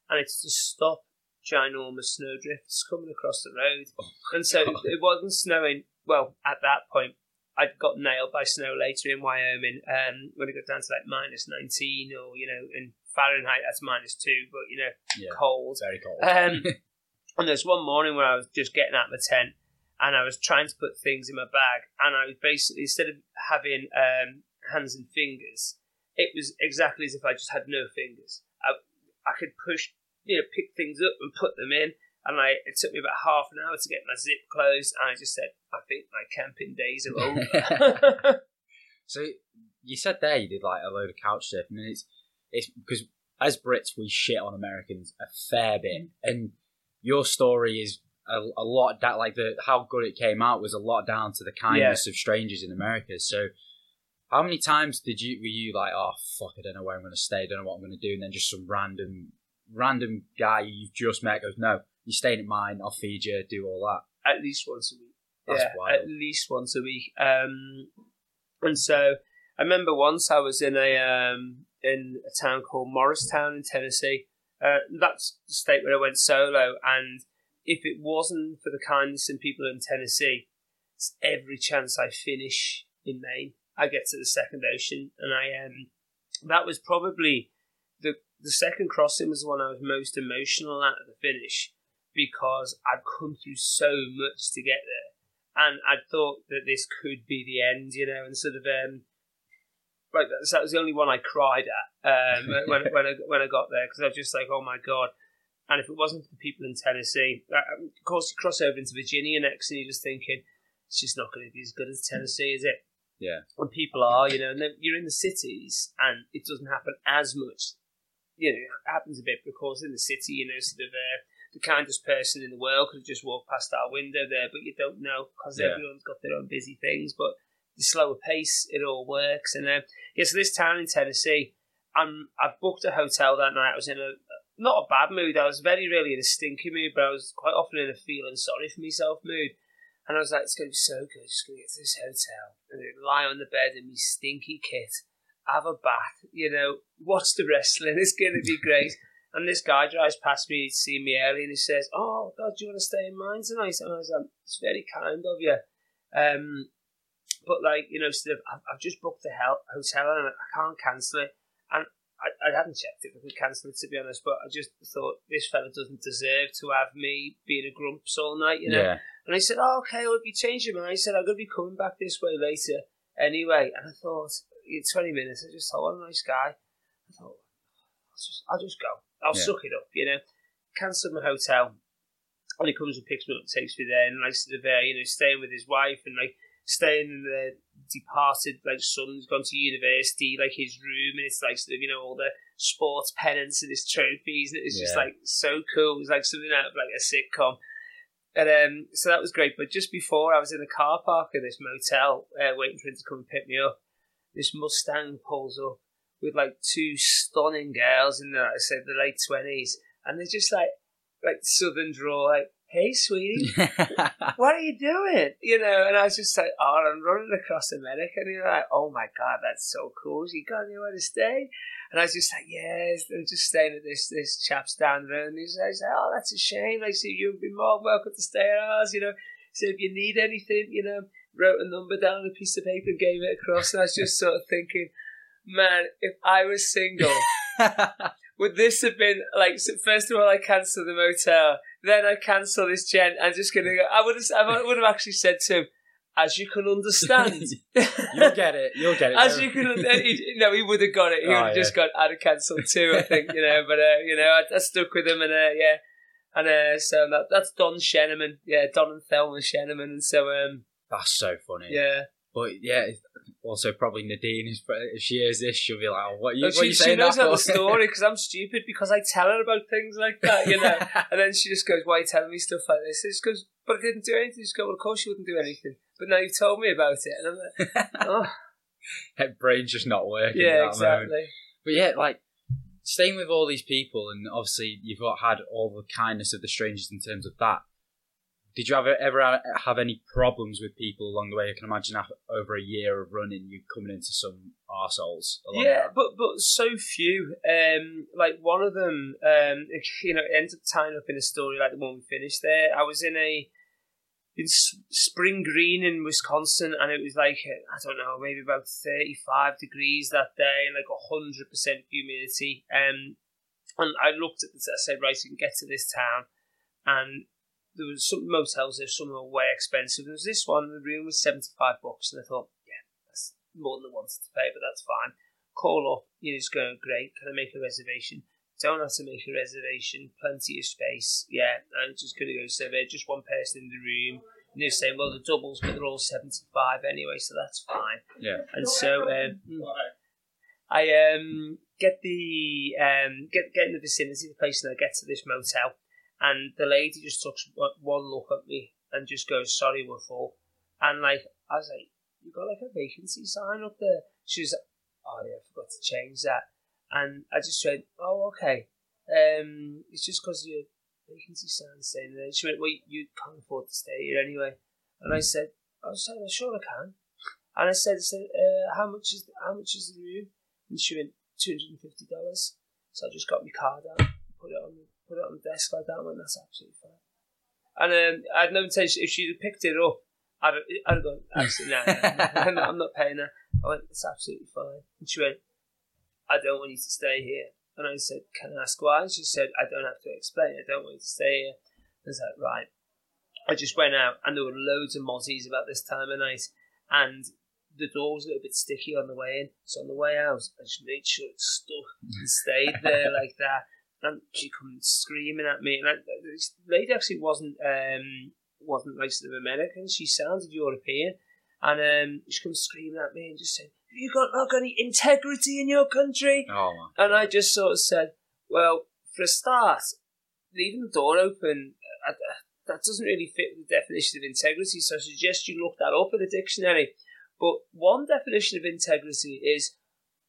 And it's to stop ginormous snowdrifts coming across the road. And so God. it wasn't snowing. Well, at that point, I'd got nailed by snow later in Wyoming um, when it got down to like minus 19 or, you know, in Fahrenheit, that's minus two, but, you know, Yeah. cold. Very cold. Um, and there's one morning where I was just getting out of the tent and I was trying to put things in my bag, and I was basically instead of having um, hands and fingers, it was exactly as if I just had no fingers. I, I could push, you know, pick things up and put them in, and I it took me about half an hour to get my zip closed, and I just said, I think my camping days are over. so you said there you did like a load of couch surfing, and it's it's because as Brits we shit on Americans a fair bit, and your story is a, a lot that like the how good it came out was a lot down to the kindness of strangers in America. So. How many times did you were you like, oh fuck, I don't know where I'm going to stay, I don't know what I'm going to do, and then just some random random guy you've just met goes, no, you're staying at mine, I'll feed you, do all that. at least once a week. That's yeah, wild. at least once a week. Um, and so I remember once I was in a um, in a town called Morristown in Tennessee. Uh, that's the state where I went solo, and if it wasn't for the kindness in people in Tennessee, it's every chance I finish in Maine. I get to the second ocean, and I um, that was probably the the second crossing was the one I was most emotional at at the finish because I'd come through so much to get there, and I thought that this could be the end, you know, and sort of um, like that, so that was the only one I cried at um, when when I when I got there because I was just like, oh my god. And if it wasn't for the people in Tennessee, uh, of course, you cross over into Virginia next, and you're just thinking, it's just not going to be as good as Tennessee, is it? Yeah. when people are, you know, and then you're in the cities and it doesn't happen as much. You know, it happens a bit because in the city, you know, sort of uh, the kindest person in the world could have just walked past our window there, but you don't know because Yeah. everyone's got their own busy things. But the slower pace, it all works. And then, yeah, so this town in Tennessee, um, I booked a hotel that night. I was in a not a bad mood. I was very really in a stinky mood, but I was quite often in a feeling sorry for myself mood. And I was like, it's going to be so good. Just going to get to this hotel and lie on the bed in my stinky kit, have a bath, you know, watch the wrestling. It's going to be great. and this guy drives past me, he's seen me early, and he says, Oh, God, do you want to stay in mine tonight? And I was like, It's very kind of you. Um, but like you know, sort of, I've, I've just booked the hel- hotel and I can't cancel it. And I, I hadn't checked if I could cancel it to be honest, but I just thought this fella doesn't deserve to have me being a grumps all night, you know. Yeah. And I said, "Oh, okay, well, if you change your mind," I said, "I'm going to be coming back this way later anyway." And I thought, in 20 minutes, I just thought, "What a nice guy." I thought, "I'll just, I'll just go. I'll Yeah. suck it up," you know. Cancelled my hotel, and he comes and picks me up, takes me there, and like sort of, uh, you know, staying with his wife and like staying in the departed like son's gone to university, like his room, and it's like sort of you know all the sports pennants and his trophies, and it's just like so cool. It was like something out of like a sitcom. And um, so that was great. But just before I was in the car park of this motel, uh, waiting for him to come and pick me up, this Mustang pulls up with like two stunning girls in the, like I said, the late twenties, and they're just like, like southern draw, like, "Hey, sweetie, what are you doing? You know, and I was just like, oh, I'm running across America, and you're like, oh my god, that's so cool. You got anywhere to stay? And I was just like, yes, I'm just staying at this this chap's down the road. And he's like, oh, that's a shame. Like, so you'd be more welcome to stay at ours, you know. So if you need anything, you know, wrote a number down on a piece of paper and gave it across. And I was just sort of thinking, man, if I was single, would this have been like? So first of all, I cancelled the motel. Then I cancel this gent. I'm just gonna go. I would have. I would have actually said to him, as you can understand. You'll get it. You'll get it. As you can, he, no, he would have got it. He would Oh, have yeah. just got I'd have cancelled too. I think you know, but uh, you know, I, I stuck with him, and uh, yeah, and uh, so that, that's Don Shenneman, yeah, Don and Thelma Shenneman, and so um, That's so funny. yeah, But yeah, also probably Nadine is. If she hears this, she'll be like, oh, "What are you? What are she, you she saying knows that the story because I'm stupid because I tell her about things like that, you know. and then she just goes, "Why are you telling me stuff like this?" She goes, "But I didn't do anything." She goes, "Well, of course you wouldn't do anything." But now you've told me about it, and I'm like, "Oh, Her brain's just not working. yeah, that moment. exactly." But yeah, like staying with all these people, and obviously you've got had all the kindness of the strangers in terms of that. Did you ever ever have any problems with people along the way? I can imagine after over a year of running, you coming into some arseholes. Yeah, but but so few. Um, like one of them, um, you know, ends up tying up in a story like the one we finished there. I was in a in S- Spring Green in Wisconsin, and it was like uh, I don't know, maybe about thirty five degrees that day, and like hundred percent humidity. Um, and I looked at this. I said, right, you can get to this town, and there was some motels there. Some were way expensive. There was this one. The room was seventy five bucks, and I thought, yeah, that's more than I wanted to pay, but that's fine. Call up. You just going great. Can I make a reservation? Don't have to make a reservation. Plenty of space. Yeah, I'm just gonna go survey. Just one person in the room. And they're saying, well, the doubles, but they're all seventy five anyway, so that's fine. yeah. And so um, I um, get the um, get get in the vicinity of the place, and I get to this motel, and the lady just took one- look at me and just goes, "Sorry, we're full." And like I was like, "You got like a vacancy sign up there?" She was like, "Oh yeah, I forgot to change that." And I just went, "Oh okay." Um, it's just because your vacancy sign saying that. She went, "Well, you can't afford to stay here anyway." And I said, "I said, "Oh, sure I can." And I said, I said uh, "How much is how much is the room?" And she went, two hundred and fifty dollars. So I just got my card out, put it on, put it on the desk like that. and went, that's absolutely fine. And um, I had no intention. If she'd picked it up, I'd I'd have gone, absolutely, no, no, no, I'm not paying her. I went, it's absolutely fine. And she went, I don't want you to stay here. And I said, can I ask why? And she said, I don't have to explain. I don't want you to stay here. I was like, right. I just went out, and there were loads of mozzies about this time of night, and the door was a little bit sticky on the way in. So on the way out, I just made sure it stuck and stayed there like that. And she comes screaming at me, and I, this lady actually wasn't um wasn't like sort of American. She sounded European, and um she comes screaming at me and just said, "Have you got not got any integrity in your country?" Oh. And I just sort of said, well, for a start, leaving the door open, uh, that doesn't really fit with the definition of integrity. So I suggest you look that up in a dictionary. But one definition of integrity is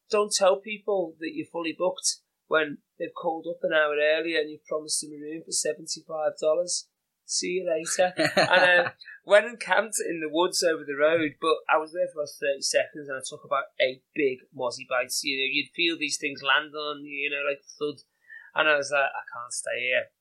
don't tell people that you're fully booked when they've called up an hour earlier and you've promised them a room for $75. See you later. and uh, went and camped in the woods over the road, but I was there for about 30 seconds and I took about eight big mozzie bites. You know, you'd feel these things land on you, you know, like thud. And I was like, I can't stay here.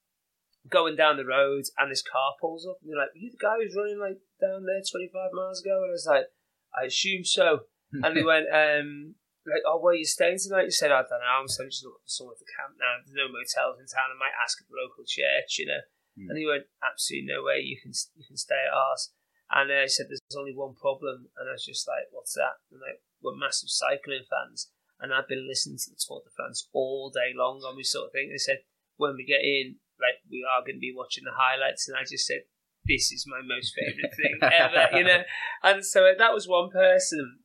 going down the road, and this car pulls up, and they're like, "You the guy who's running like down there 25 miles ago?" And I was like, "I assume so." and they went, um, like, "Oh, where are you staying tonight?" You said, "I don't know. I'm just looking for somewhere to camp now. There's no motels in town. I might ask at the local church, you know." Mm. And he went, "Absolutely no way. You can you can stay at ours." And uh, he said, "There's only one problem," and I was just like, "What's that?" And like, we're massive cycling fans, and I've been listening to the Tour de France all day long on this sort of thing. They said, when we get in, like we are going to be watching the highlights, and I just said, "This is my most favorite thing ever," you know. And so that was one person.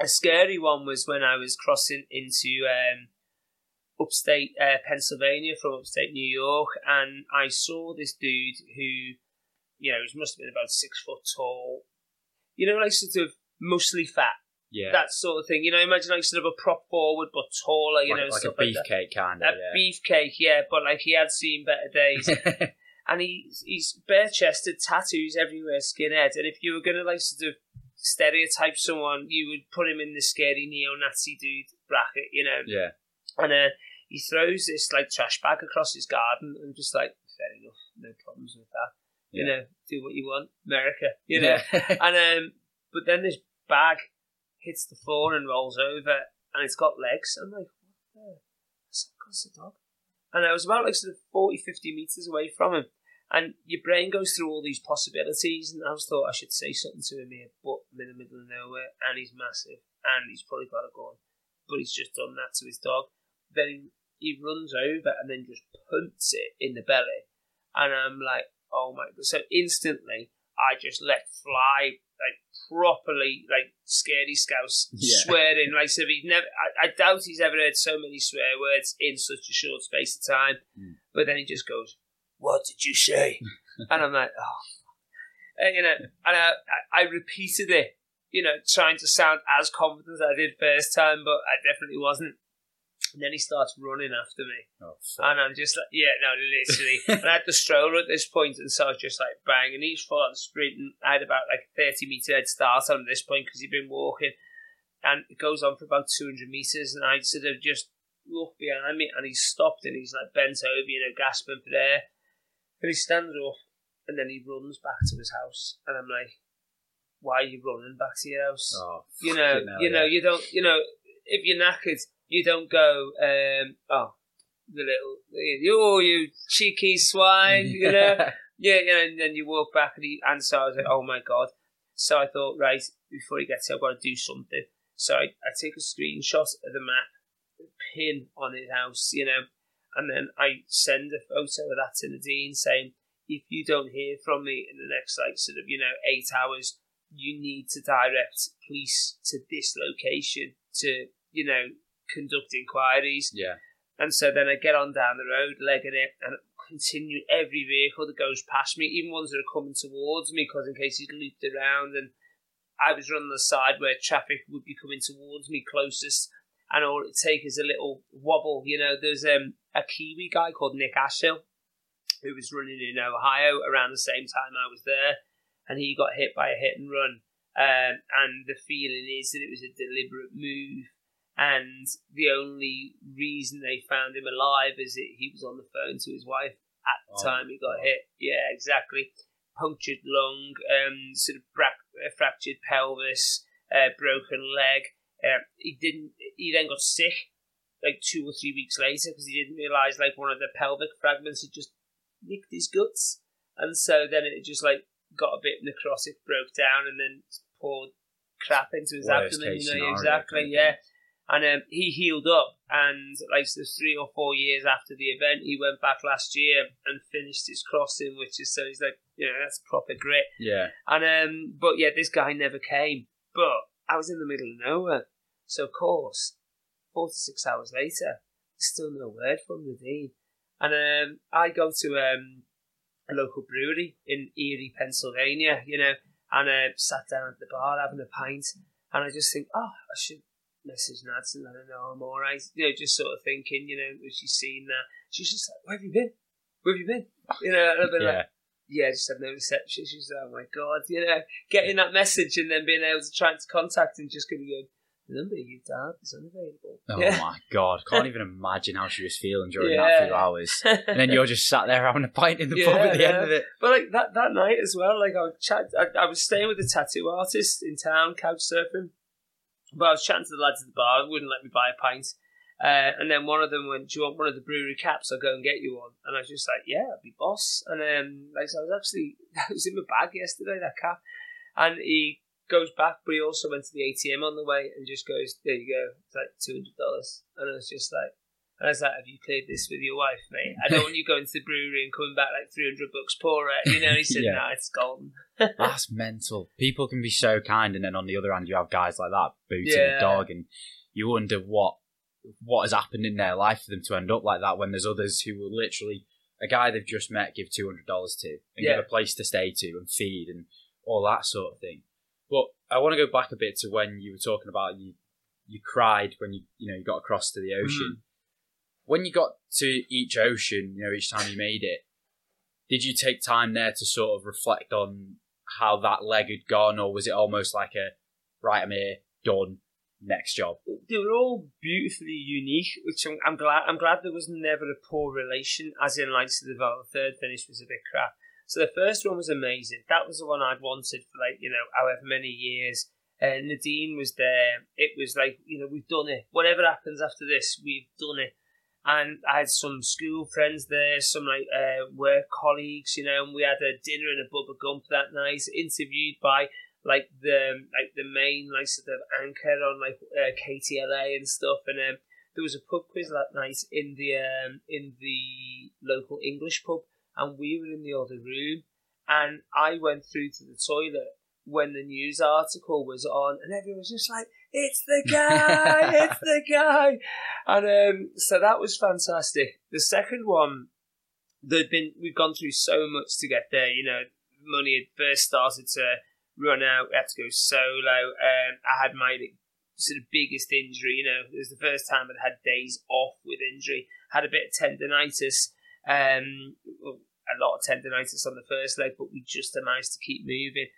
A scary one was when I was crossing into um, upstate uh, Pennsylvania from upstate New York, and I saw this dude who, you know, he must have been about six foot tall. You know, like sort of mostly fat, Yeah. that sort of thing. You know, imagine like sort of a prop forward but taller. You like, know, like a stuff like beefcake kind A of. Yeah. beefcake, yeah, but like he had seen better days. and he he's bare chested, tattoos everywhere, skinhead. And if you were gonna like sort of stereotype someone, you would put him in the scary neo-Nazi dude bracket, you know. yeah. And uh, he throws this like trash bag across his garden, and just like fair enough, no problems with that. You Yeah. know, do what you want, America. You know. Yeah. And um, but then this bag hits the floor and rolls over, and it's got legs. I'm like, what the? That's a dog. And I was about like sort of 40, 50 meters away from him. And your brain goes through all these possibilities, and I was thought I should say something to him here, but I'm in the middle of nowhere, and he's massive, and he's probably got a gun, but he's just done that to his dog. Then he, he runs over and then just punts it in the belly, and I'm like, oh my god! So instantly, I just let fly like properly, like scaredy scouse Yeah. swearing. Like so, he's never. I, I doubt he's ever heard so many swear words in such a short space of time. Mm. But then he just goes, "What did you say?" and I'm like, oh, and, you know, and I, I, I repeated it, you know, trying to sound as confident as I did first time, but I definitely wasn't. And then he starts running after me. Oh. And I'm just like, yeah, no, literally. and I had the stroller at this point, and so I was just like bang, and he's full on sprinting. I had about like a 30 metre head start on this point because he'd been walking. And it goes on for about 200 metres, and I sort of just look behind me, and he's stopped, and he's like bent over, you know, gasping for air. And he stands up, and then he runs back to his house, and I'm like, why are you running back to your house? Oh, you know, hell, you know, yeah. you don't, you know, if you're knackered, you don't go, um, oh, the little, oh, you cheeky swine, you know, yeah, you know, and then you walk back and, he, and so I was like, oh my god. So I thought, right, before he gets here, I've got to do something. So I, I take a screenshot of the map, pin on his house, you know, and then I send a photo of that to Nadine saying, if you don't hear from me in the next, like, sort of, you know, eight hours, you need to direct police to this location to, you know, conduct inquiries. Yeah. And so then I get on down the road, legging it, and continue every vehicle that goes past me, even ones that are coming towards me, because in case he's looped around. And I was running the side where traffic would be coming towards me closest, and all it takes is a little wobble. You know, there's um, a Kiwi guy called Nick Ashill who was running in Ohio around the same time I was there, and he got hit by a hit and run. Um, and the feeling is that it was a deliberate move and the only reason they found him alive is that he was on the phone to his wife at the Oh, time he got hit. Yeah, exactly. Punctured lung, um, sort of bra- uh, fractured pelvis, uh, broken leg. Uh, he didn't. He then got sick, like two or three weeks later, because he didn't realize like one of the pelvic fragments had just nicked his guts, and so then it just like got a bit necrotic, broke down, and then poured crap into his Worst abdomen. You know, scenario exactly. Yeah. And um, he healed up, and like so three or four years after the event, he went back last year and finished his crossing, which is so he's like, you know, that's proper grit. Yeah. And um, but yeah, this guy never came. But I was in the middle of nowhere, so of course, forty six hours later, still no word from the Nadine. And um, I go to um, a local brewery in Erie, Pennsylvania, you know, and uh, sat down at the bar having a pint, and I just think, oh, I should message Nads and let her know I'm all right. You know, just sort of thinking, you know, she's seen that, she's just like, where have you been? Where have you been? You know, and I've been like, Yeah. yeah, just had no reception. Like, oh my god, you know, getting that message and then being able to try and contact and just going to go, The number you dialed is unavailable. Oh yeah. my god, can't even imagine how she was feeling during that few hours. And then you're just sat there having a pint in the pub at the yeah. end of it. But like that that night as well, like I was chat, I, I was staying with a tattoo artist in town, couch surfing. But I was chatting to the lads at the bar, wouldn't let me buy a pint. Uh, and then one of them went, "Do you want one of the brewery caps? I'll go and get you one." And I was just like, "Yeah, I'd be boss." And um, like so I was actually that was in my bag yesterday that cap. And he goes back, but he also went to the ATM on the way and just goes, "There you go, it's like two hundred dollars." And I was just like, and I was like, "Have you cleared this with your wife, mate? I don't want you going to the brewery and coming back like three hundred bucks poorer." You know, he said, Yeah. "No, it's golden." That's mental. People can be so kind, and then on the other hand, you have guys like that booting Yeah. a dog, and you wonder what what has happened in their life for them to end up like that. When there's others who will literally a guy they've just met give two hundred dollars to and Yeah. give a place to stay to and feed and all that sort of thing. But I want to go back a bit to when you were talking about you you cried when you you know you got across to the hmm. ocean. When you got to each ocean, you know each time you made it, did you take time there to sort of reflect on how that leg had gone, or was it almost like a right, I'm here, done, next job? they were all beautifully unique, which I'm, I'm glad. I'm glad there was never a poor relation, as in like so the, the third finish was a bit crap. So the first one was amazing. That was the one I'd wanted for like you know however many years. And Nadine was there. It was like you know we've done it. Whatever happens after this, we've done it. And I had some school friends there, some like uh, work colleagues, you know, and we had a dinner and a Bubba Gump that night, interviewed by like the like the main like sort of anchor on like uh, KTLA and stuff, and um, there was a pub quiz that night in the um, in the local English pub, and we were in the other room, and I went through to the toilet when the news article was on, and everyone was just like, "It's the guy! it's the guy!" And um, so that was fantastic. The second one, there'd been we've gone through so much to get there. You know, money had first started to run out. We had to go solo. Um, I had my sort of biggest injury. You know, it was the first time I'd had days off with injury. Had a bit of tendonitis. Um, a lot of tendonitis on the first leg, but we just managed to keep moving.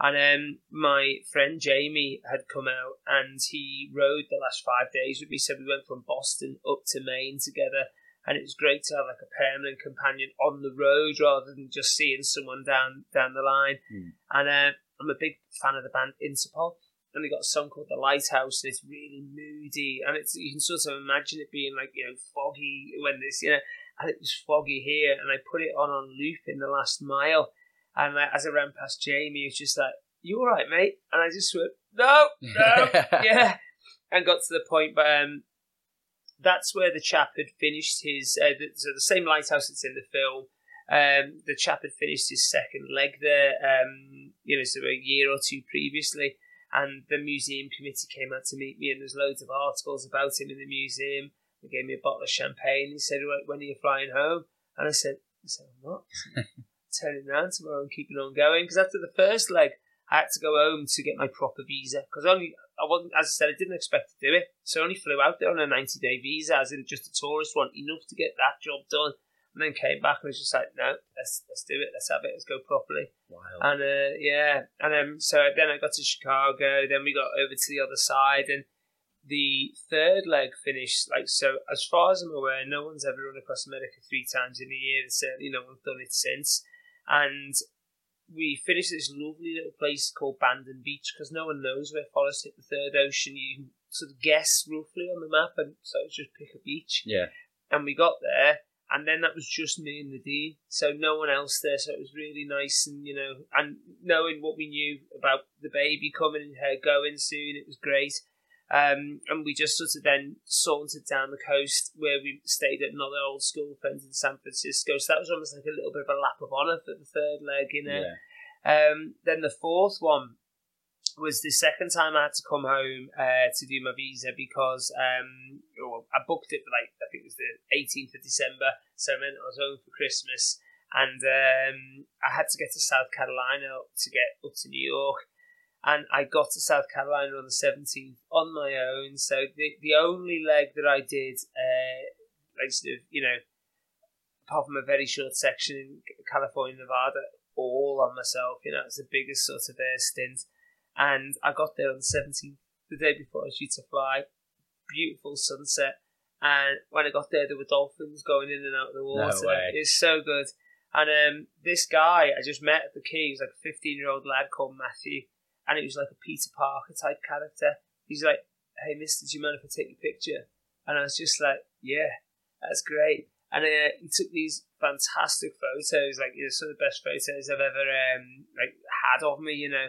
And um, my friend Jamie had come out and he rode the last five days with me. So we went from Boston up to Maine together. And it was great to have like a permanent companion on the road rather than just seeing someone down down the line. Hmm. And uh, I'm a big fan of the band Interpol. And they got a song called The Lighthouse, and it's really moody. And it's you can sort of imagine it being like, you know, foggy when this, you know, and it was foggy here. And I put it on on loop in the last mile. And like, as I ran past Jamie, he was just like, You all right, mate? And I just went, No, no, yeah. And got to the point, but um, that's where the chap had finished his. Uh, the, so the same lighthouse that's in the film. Um, the chap had finished his second leg there. Um, you know, so a year or two previously, and the museum committee came out to meet me, and there's loads of articles about him in the museum. They gave me a bottle of champagne. He said, "When are you flying home?" And I said, "I said I'm not." Turning around tomorrow and keeping on going because after the first leg, I had to go home to get my proper visa because only I wasn't, as I said, I didn't expect to do it, so I only flew out there on a ninety day visa, as in just a tourist one, enough to get that job done, and then came back and was just like, no, let's let's do it, let's have it, let's go properly, Wild. and uh, yeah, and um, so then I got to Chicago, then we got over to the other side, and the third leg finished like so. As far as I'm aware, no one's ever run across America three times in a year. And certainly, no one's done it since, and we finished this lovely little place called Bandon Beach because no one knows where Forrest hit the third ocean. You can sort of guess roughly on the map, and so it's just pick a beach. Yeah. And we got there, and then that was just me and Nadine, so no one else there. So it was really nice, and you know, and knowing what we knew about the baby coming and her going soon, it was great. Um, and we just sort of then sauntered down the coast where we stayed at another old school friend in San Francisco. So that was almost like a little bit of a lap of honour for the third leg, you know. Yeah. Um, then the fourth one was the second time I had to come home uh, to do my visa because um, well, I booked it for like I think it was the 18th of December, so I meant I was home for Christmas, and um, I had to get to South Carolina to get up to New York, and I got to South Carolina on the 17th on my own. So the the only leg that I did, uh, like sort of you know, apart from a very short section in California, Nevada, all on myself. You know, it's the biggest sort of uh, stint. And I got there on the 17th the day before I was due to fly. Beautiful sunset. And when I got there, there were dolphins going in and out of the water. No way. It's so good. And um, this guy I just met at the quay, he was like a 15 year old lad called Matthew. And he was like a Peter Parker type character. He's like, hey, mister, do you mind if I take your picture? And I was just like, yeah, that's great. And uh, he took these fantastic photos, like you know, some of the best photos I've ever um, like had of me, you know.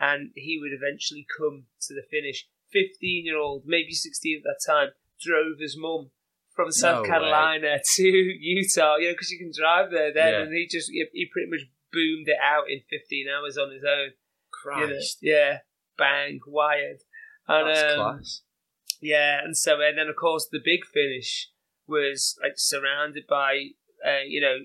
And he would eventually come to the finish. Fifteen year old, maybe sixteen at that time, drove his mum from South way. Carolina to Utah, you know, because you can drive there then. Yeah. And he just he, he pretty much boomed it out in fifteen hours on his own. you know. Christ. Yeah, bang, wired. And, That's um, class. yeah, and so and then of course the big finish was like surrounded by uh, you know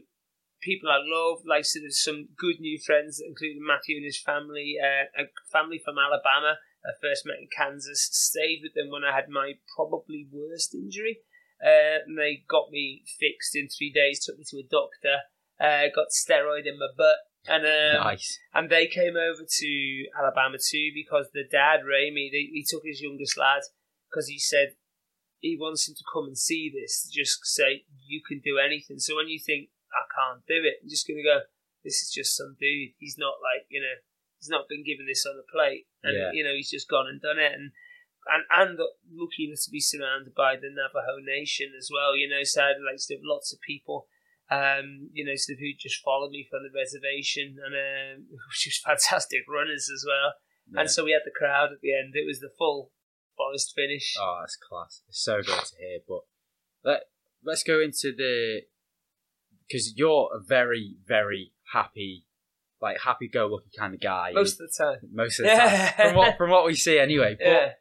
people I love, like sort of some good new friends, including Matthew and his family, uh, a family from Alabama. I first met in Kansas, stayed with them when I had my probably worst injury, uh, and they got me fixed in three days. Took me to a doctor, uh, got steroid in my butt, and um, nice. and they came over to Alabama too because the dad, Ramey, they, he took his youngest lad because he said he wants him to come and see this. Just say you can do anything. So when you think I can't do it, I'm just gonna go. This is just some dude. He's not like you know. He's not been given this on a plate, and Yeah. you know he's just gone and done it. And and and lucky enough to be surrounded by the Navajo Nation as well. You know, so I had like sort of lots of people um, you know, sort of who just followed me from the reservation, and um, was fantastic runners as well. Yeah. And so we had the crowd at the end. It was the full Forrest finish. Oh, that's class. It's so good to hear. But let let's go into the because you're a very very happy, like happy go lucky kind of guy. Most of the time. most of the time, from what from what we see anyway. But Yeah.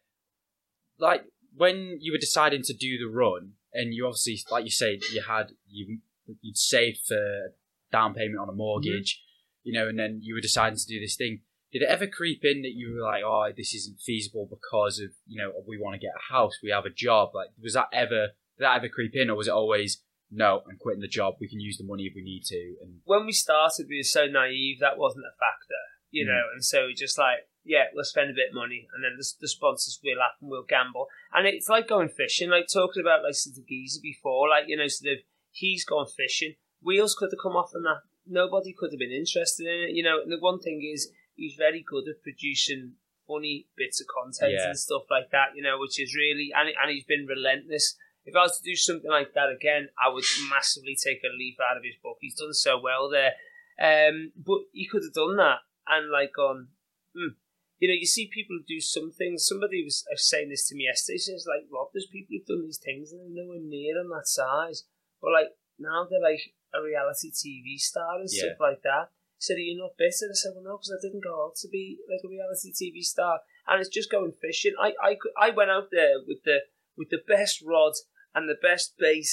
like when you were deciding to do the run, and you obviously, like you said, you had you you'd saved for down payment on a mortgage, mm-hmm. you know, and then you were deciding to do this thing. Did it ever creep in that you were like, "Oh, this isn't feasible because of you know we want to get a house, we have a job"? Like, was that ever did that ever creep in, or was it always no? I'm quitting the job. We can use the money if we need to. And When we started, we were so naive that wasn't a factor, you Mm. know, and so we just like, yeah, we'll spend a bit of money, and then the, the sponsors will and we'll gamble. And it's like going fishing, like talking about like sort of before, like you know, sort of he's gone fishing. Wheels could have come off on that. Nobody could have been interested in it, you know. And the one thing is, he's very good at producing funny bits of content Yeah. and stuff like that, you know, which is really and and he's been relentless. If I was to do something like that again, I would massively take a leaf out of his book. He's done so well there, um, but he could have done that and like on, Hmm. You know, you see people do some things. Somebody was uh, saying this to me yesterday. He says, like, Rob, there's people who've done these things and they're nowhere near on that size. But like now they're like a reality TV star and stuff like that. He said, Are you not bitter? I said, Well, no, because I didn't go out to be like a reality TV star. And it's just going fishing. I, I, could- I went out there with the with the best rod and the best bait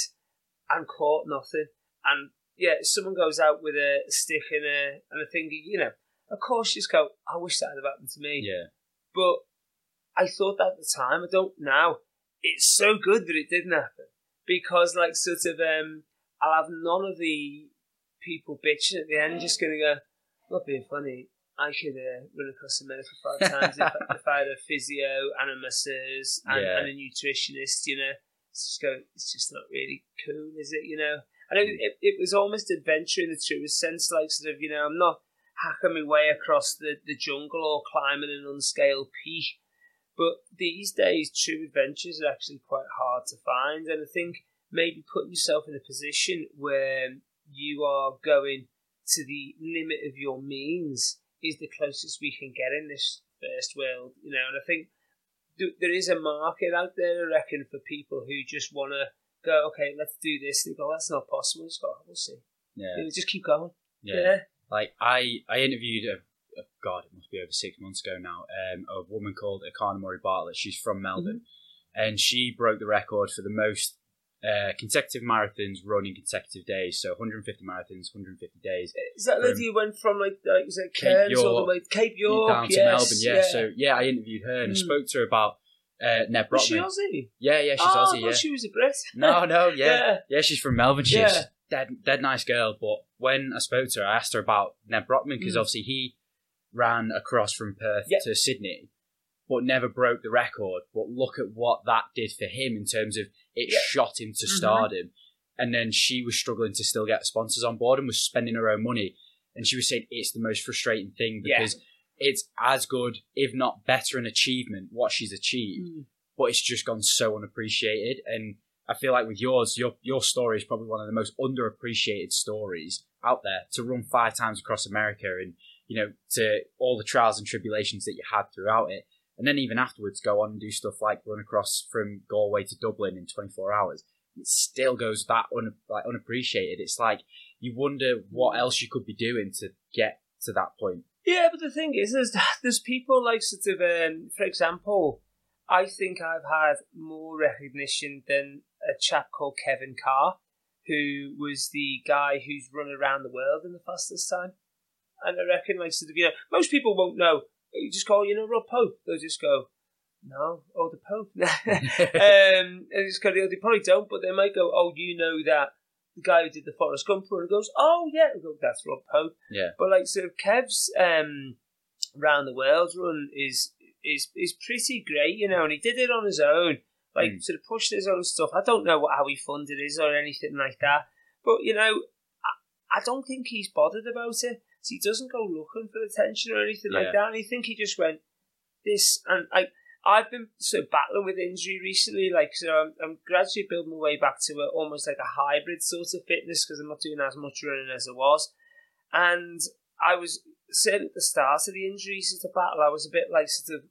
and caught nothing. And yeah, someone goes out with a stick and a and a thing, you know, of course you just go, I wish that had happened to me. yeah, But I thought that at the time. I don't now. It's so good that it didn't happen because, like, sort of, um, I'll have none of the people bitching at the end, just going to go, not being funny. I could uh, run across the America five times if, I- if I had a physio and a masseuse and, Yeah. and a nutritionist, you know. It's just go. It's just not really cool, is it? You know. And it, it, it was almost adventure in the truest sense, like sort of, you know, I'm not hacking my way across the, the jungle or climbing an unscaled peak. But these days, true adventures are actually quite hard to find. And I think maybe putting yourself in a position where you are going to the limit of your means is the closest we can get in this first world, you know. And I think th- there is a market out there, I reckon, for people who just want to go, okay, let's do this. They go, that's not possible. Just go, we'll see. yeah, You know, just keep going. yeah. Yeah. Like I, I interviewed a, a God, it must be over six months ago now. Um, a woman called Akana Murray Bartlett. She's from Melbourne, and she broke the record for the most uh, consecutive marathons running consecutive days. So 150 marathons, 150 days. Is that lady who went from like, like was it Cape Cairns all the York way Cape York down to yes, Melbourne. Yeah. So yeah, I interviewed her and I Mm. spoke to her about uh, Ned Was she Aussie? Yeah, yeah, she's oh, Aussie. Yeah. she was a Brit. No, no, yeah. Yeah. yeah, she's from Melbourne. She's Yeah. dead, dead nice girl. But when I spoke to her, I asked her about Ned Brockman because Mm. obviously he ran across from Perth Yeah. to Sydney. But never broke the record. But look at what that did for him in terms of it Yeah. shot him to Mhm. stardom. And then she was struggling to still get sponsors on board and was spending her own money. And she was saying it's the most frustrating thing Yeah. because it's as good, if not better, an achievement what she's achieved, Mm. but it's just gone so unappreciated. And I feel like with yours, your your story is probably one of the most underappreciated stories out there. To run five times across America and you know to all the trials and tribulations that you had throughout it, and then even afterwards go on and do stuff like run across from Galway to Dublin in 24 hours. It still goes that un, like unappreciated. It's like you wonder what else you could be doing to get to that point. Yeah, but the thing is, there's, there's people like sort of, um, for example, I think I've had more recognition than a chap called Kevin Carr, who was the guy who's run around the world in the fastest time. And I reckon, like, sort of, you know, most people won't know. You just call, you know, Rob Pope. They'll just go, no, oh, the Pope. um, and it's kind of, they probably don't, but they might go, oh, you know that the guy who did the Forrest Gump run and goes, oh, yeah, go, that's Rob Pope. Yeah. But like sort of Kev's um round the world run is is is pretty great, you know, and he did it on his own. Like Mm. sort of pushed his own stuff. I don't know what, how he funded his or anything like that. But you know, I, I don't think he's bothered about it. He doesn't go looking for attention or anything Yeah. like that. And I think he just went this and I I've been sort of battling with injury recently, like so I'm, I'm gradually building my way back to a, almost like a hybrid sort of fitness because I'm not doing as much running as I was, and I was saying at the start of the injury sort of battle, I was a bit like sort of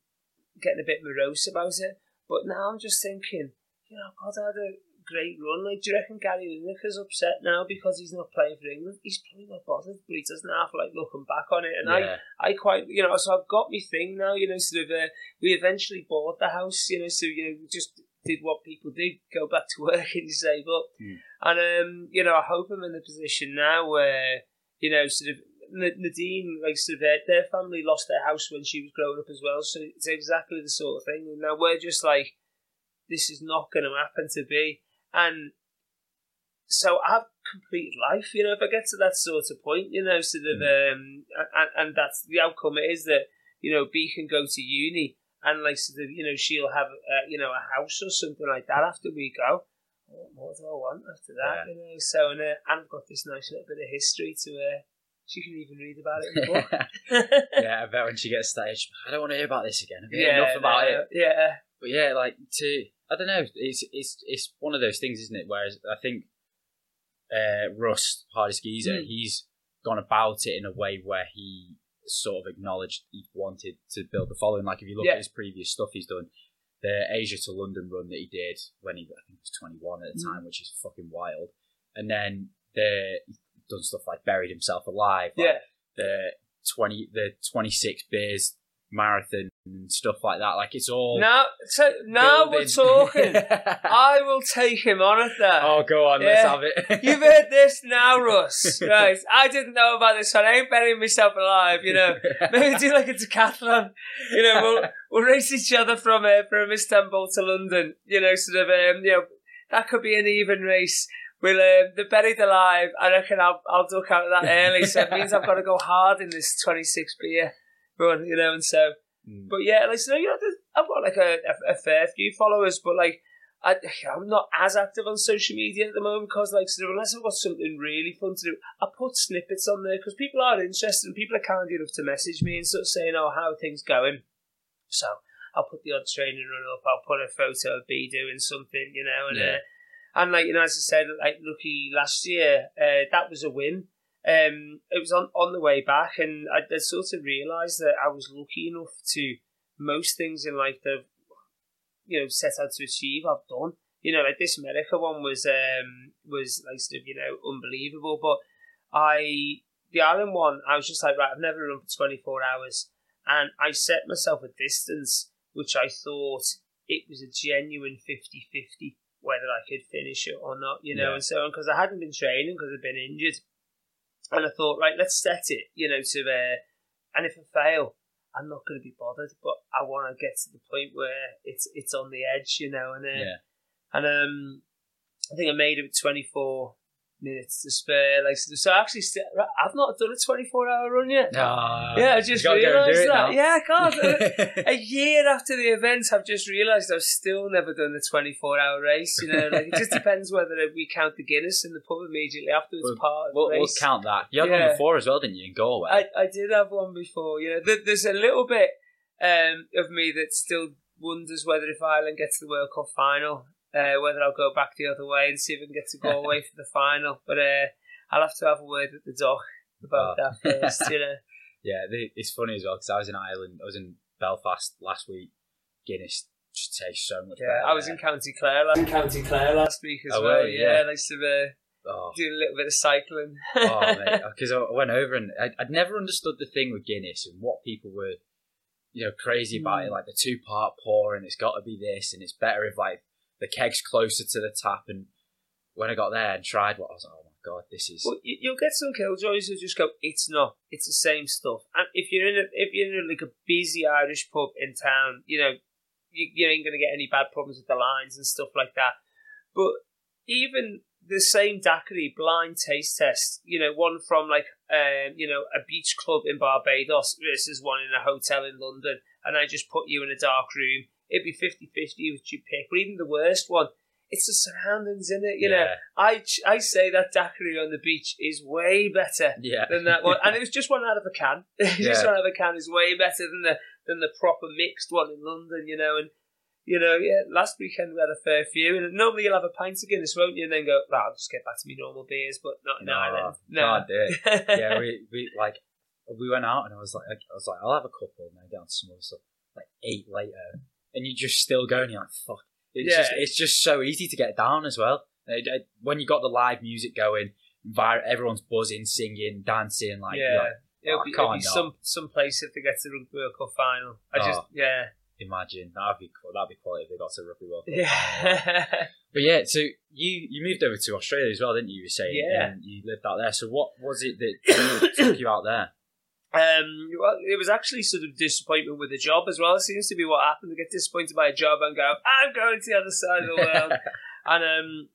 getting a bit morose about it, but now I'm just thinking, you know, God, I had a great run. Like, do you reckon Gary Lineker's upset now because he's not playing for England? He's probably not bothered, but he doesn't have like looking back on it, and I yeah. I quite, you know, so I've got my thing now, you know, sort of, uh, we eventually bought the house, you know, so, you know, we just did what people do, go back to work and save up. Hmm. And, um, you know, I hope I'm in the position now where, you know, sort of, Nadine, like, sort of, uh, their family lost their house when she was growing up as well, so it's exactly the sort of thing. And now we're just like, this is not going to happen to be. And so I've completed life, you know, if I get to that sort of point, you know, sort of, um, and, and that's the outcome is that, you know, B can go to uni and like sort of, you know, she'll have, uh, you know, a house or something like that after we go. What more do I want after that, Yeah. you know? So, and, uh, and I've got this nice little bit of history to, uh, she can even read about it in the book. yeah, I bet when she gets started, I don't want to hear about this again. I've heard enough about no, it. Yeah. But yeah, like to I don't know. It's it's it's one of those things, isn't it? Whereas I think uh, Russ Hardest Geezer, Mm. he's gone about it in a way where he sort of acknowledged he wanted to build the following. Like if you look Yeah. at his previous stuff he's done, the Asia to London run that he did when he I think he was twenty one at the Mm. time, which is fucking wild. And then the done stuff like buried himself alive. like Yeah. the twenty the twenty six beers marathon and stuff like that. Like it's all Now, so now we're talking. I will take him on at that. oh, go on, let's have it. You've heard this now, Russ. Right. I didn't know about this one. I ain't burying myself alive, you know. Maybe do like a decathlon. You know, we'll, we'll race each other from uh, from Istanbul to London. You know, sort of, um, you know, that could be an even race. We'll, um, the buried alive, I reckon I'll, I'll duck out of that early. So it means I've got to go hard in this 26 beer run, you know, and so. Mm. But yeah, like so, you know, I've got like a, a, a fair few followers, but like I, I'm not as active on social media at the moment because like sort of, unless I've got something really fun to do, I put snippets on there because people are interested and people are kind enough to message me and sort of saying, "Oh, how are things going?" So I'll put the odd training run up. I'll put a photo of B doing something, you know, and Yeah. uh, and like you know, as I said, like lucky last year, uh, that was a win. Um, it was on, on the way back, and I, I sort of realised that I was lucky enough to most things in life that I've, you know set out to achieve. I've done. You know, like this America one was um was like sort of you know unbelievable, but I the Ireland one I was just like right, I've never run for twenty four hours, and I set myself a distance which I thought it was a genuine 50-50 whether I could finish it or not, you know, Yeah. and so on because I hadn't been training because I'd been injured. And I thought, right, let's set it, you know, to uh, and if I fail, I'm not going to be bothered, but I want to get to the point where it's it's on the edge, you know, and uh, yeah. and um, I think I made it with 24, minutes to spare. Like so, so actually, st- I've not done a twenty four hour run yet. Ah, yeah, I just gotta go and do realised that. Yeah, I can't. a year after the event, I've just realised I've still never done a 24 hour race. You know, like it just depends whether we count the Guinness in the pub immediately afterwards We'll- part We'll, we'll count that. You had Yeah. one before as well, didn't you, in Galway? I, I did have one before. You know, There- there's a little bit um, of me that still wonders whether if Ireland gets to the World Cup final, uh, whether I'll go back the other way and see if I can get to go away for the final. But uh, I'll have to have a word with the doc about Oh. that first. You know. Yeah, the, it's funny as well because I was in Ireland. I was in Belfast last week. Guinness just tastes so much Yeah, better. I was in County Clare last, in County Clare last week as Oh, well. yeah, Yeah. Used to uh, Oh, do a little bit of cycling. oh mate, because I went over and I, I'd never understood the thing with Guinness and what people were, you know, crazy about it. Mm. Like the two part pour and it's got to be this and it's better if like the keg's closer to the tap. And when I got there and tried what I was like, oh my god, this is Well, you, you'll get some killjoys who just go, "It's not. It's the same stuff." And if you're in a if you're in a, like a busy Irish pub in town, you know, you, you ain't gonna get any bad problems with the lines and stuff like that. But even the same daiquiri blind taste test, you know, one from like um, you know a beach club in Barbados versus one in a hotel in London, and I just put you in a dark room, it'd be 50-50 which you pick. But even the worst one. It's the surroundings in it, you know. I I say that daiquiri on the beach is way better yeah, than that one, and it was just one out of a can. just Yeah. one out of a can is way better than the than the proper mixed one in London, you know. And you know, yeah, last weekend we had a fair few, and normally you'll have a pint of Guinness, won't you? And then go, right, I'll just get back to my normal beers, but not in no, Ireland. can't do it. yeah, we, we like we went out and I was like, I was like, I'll have a couple and then get on some other stuff. Like eight later, and you just still going. You're like, fuck. It's Yeah. just it's just so easy to get down as well. Uh, it- it- uh, when you got the live music going, everyone's buzzing, singing, dancing. Like, yeah. like, It'll Oh, be, it'll be some some place if they get to the Rugby World Cup final. I oh. just Oh. yeah imagine that'd be cool. That'd be quality if they got to rugby world. Cup. yeah. But yeah, so you you moved over to Australia as well, didn't you? You were saying, Yeah. and you lived out there. So what was it that took you out there? Um, well, it was actually sort of disappointment with the job as well. It seems to be what happened. They get disappointed by a job and go, "I'm going to the other side of the world." and um,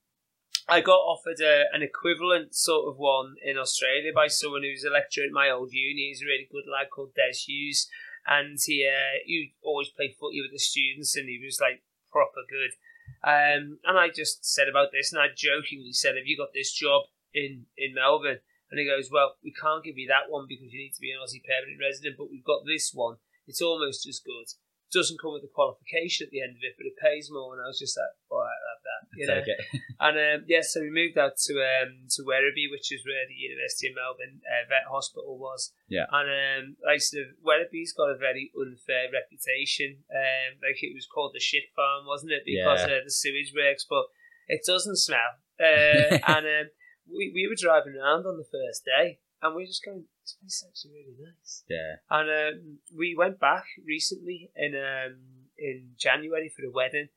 I got offered a, an equivalent sort of one in Australia by someone who's a lecturer at my old uni. He's a really good lad called Des Hughes, and he uh, he always played footy with the students, and he was like proper good. Um, and I just said about this, and I jokingly said, "Have you got this job in in Melbourne?" And he goes, Well, we can't give you that one because you need to be an Aussie permanent resident, but we've got this one. It's almost as good. Doesn't come with a qualification at the end of it, but it pays more. And I was just like, All right, I'll have that. You know? It. And um, yeah, so we moved out to um, to Werribee, which is where the University of Melbourne uh, Vet Hospital was. Yeah. And um, like sort of Werribee's got a very unfair reputation. Um, like it was called the shit farm, wasn't it? Because Yeah. uh, the sewage works, but it doesn't smell. Uh, and um, we, we were driving around on the first day, and we were just going, "This place is actually really nice." Yeah. And um, we went back recently in um, in January for a wedding,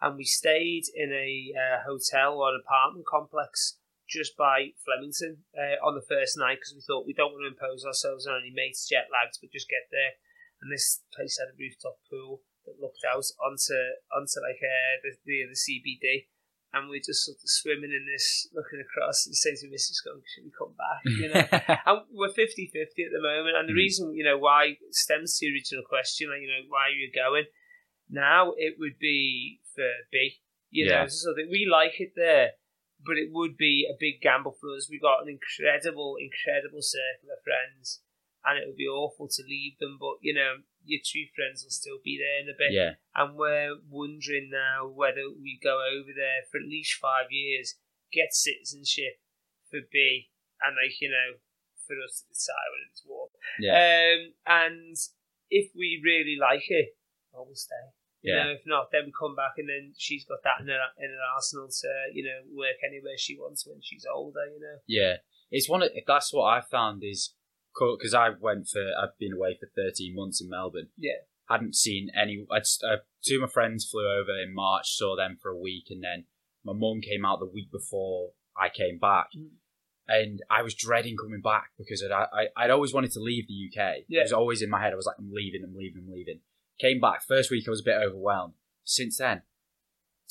and we stayed in a uh, hotel or an apartment complex just by Flemington uh, on the first night because we thought we don't want to impose ourselves on any mates jet lags, but just get there. And this place had a rooftop pool that looked out onto onto like uh, the, the the CBD. And we're just sort of swimming in this, looking across and saying to Mrs. Going, should we come back? You know, and we're 50 50 at the moment. And the Mm. reason, you know, why stems to the original question, like, you know, why are you going? Now it would be for B. You Yeah. know, so that we like it there, but it would be a big gamble for us. We've got an incredible, incredible circle of friends, and it would be awful to leave them, but, you know, your true friends will still be there in a bit. yeah. And we're wondering now whether we go over there for at least five years, get citizenship for B, and like you know, for us to decide when it's warm. Yeah. Um, and if we really like it, well, we'll stay. You Yeah. know, if not, then we come back, and then she's got that in her in her arsenal to you know work anywhere she wants when she's older. You know. Yeah, it's one. Of, that's what I found is because I went for. I've been away for thirteen months in Melbourne. Yeah. hadn't seen any. I'd, uh, two of my friends flew over in March, saw them for a week, and then my mum came out the week before I came back. Mm. And I was dreading coming back because I'd, I, I'd always wanted to leave the UK. Yeah. It was always in my head. I was like, I'm leaving, I'm leaving, I'm leaving. Came back. First week, I was a bit overwhelmed. Since then,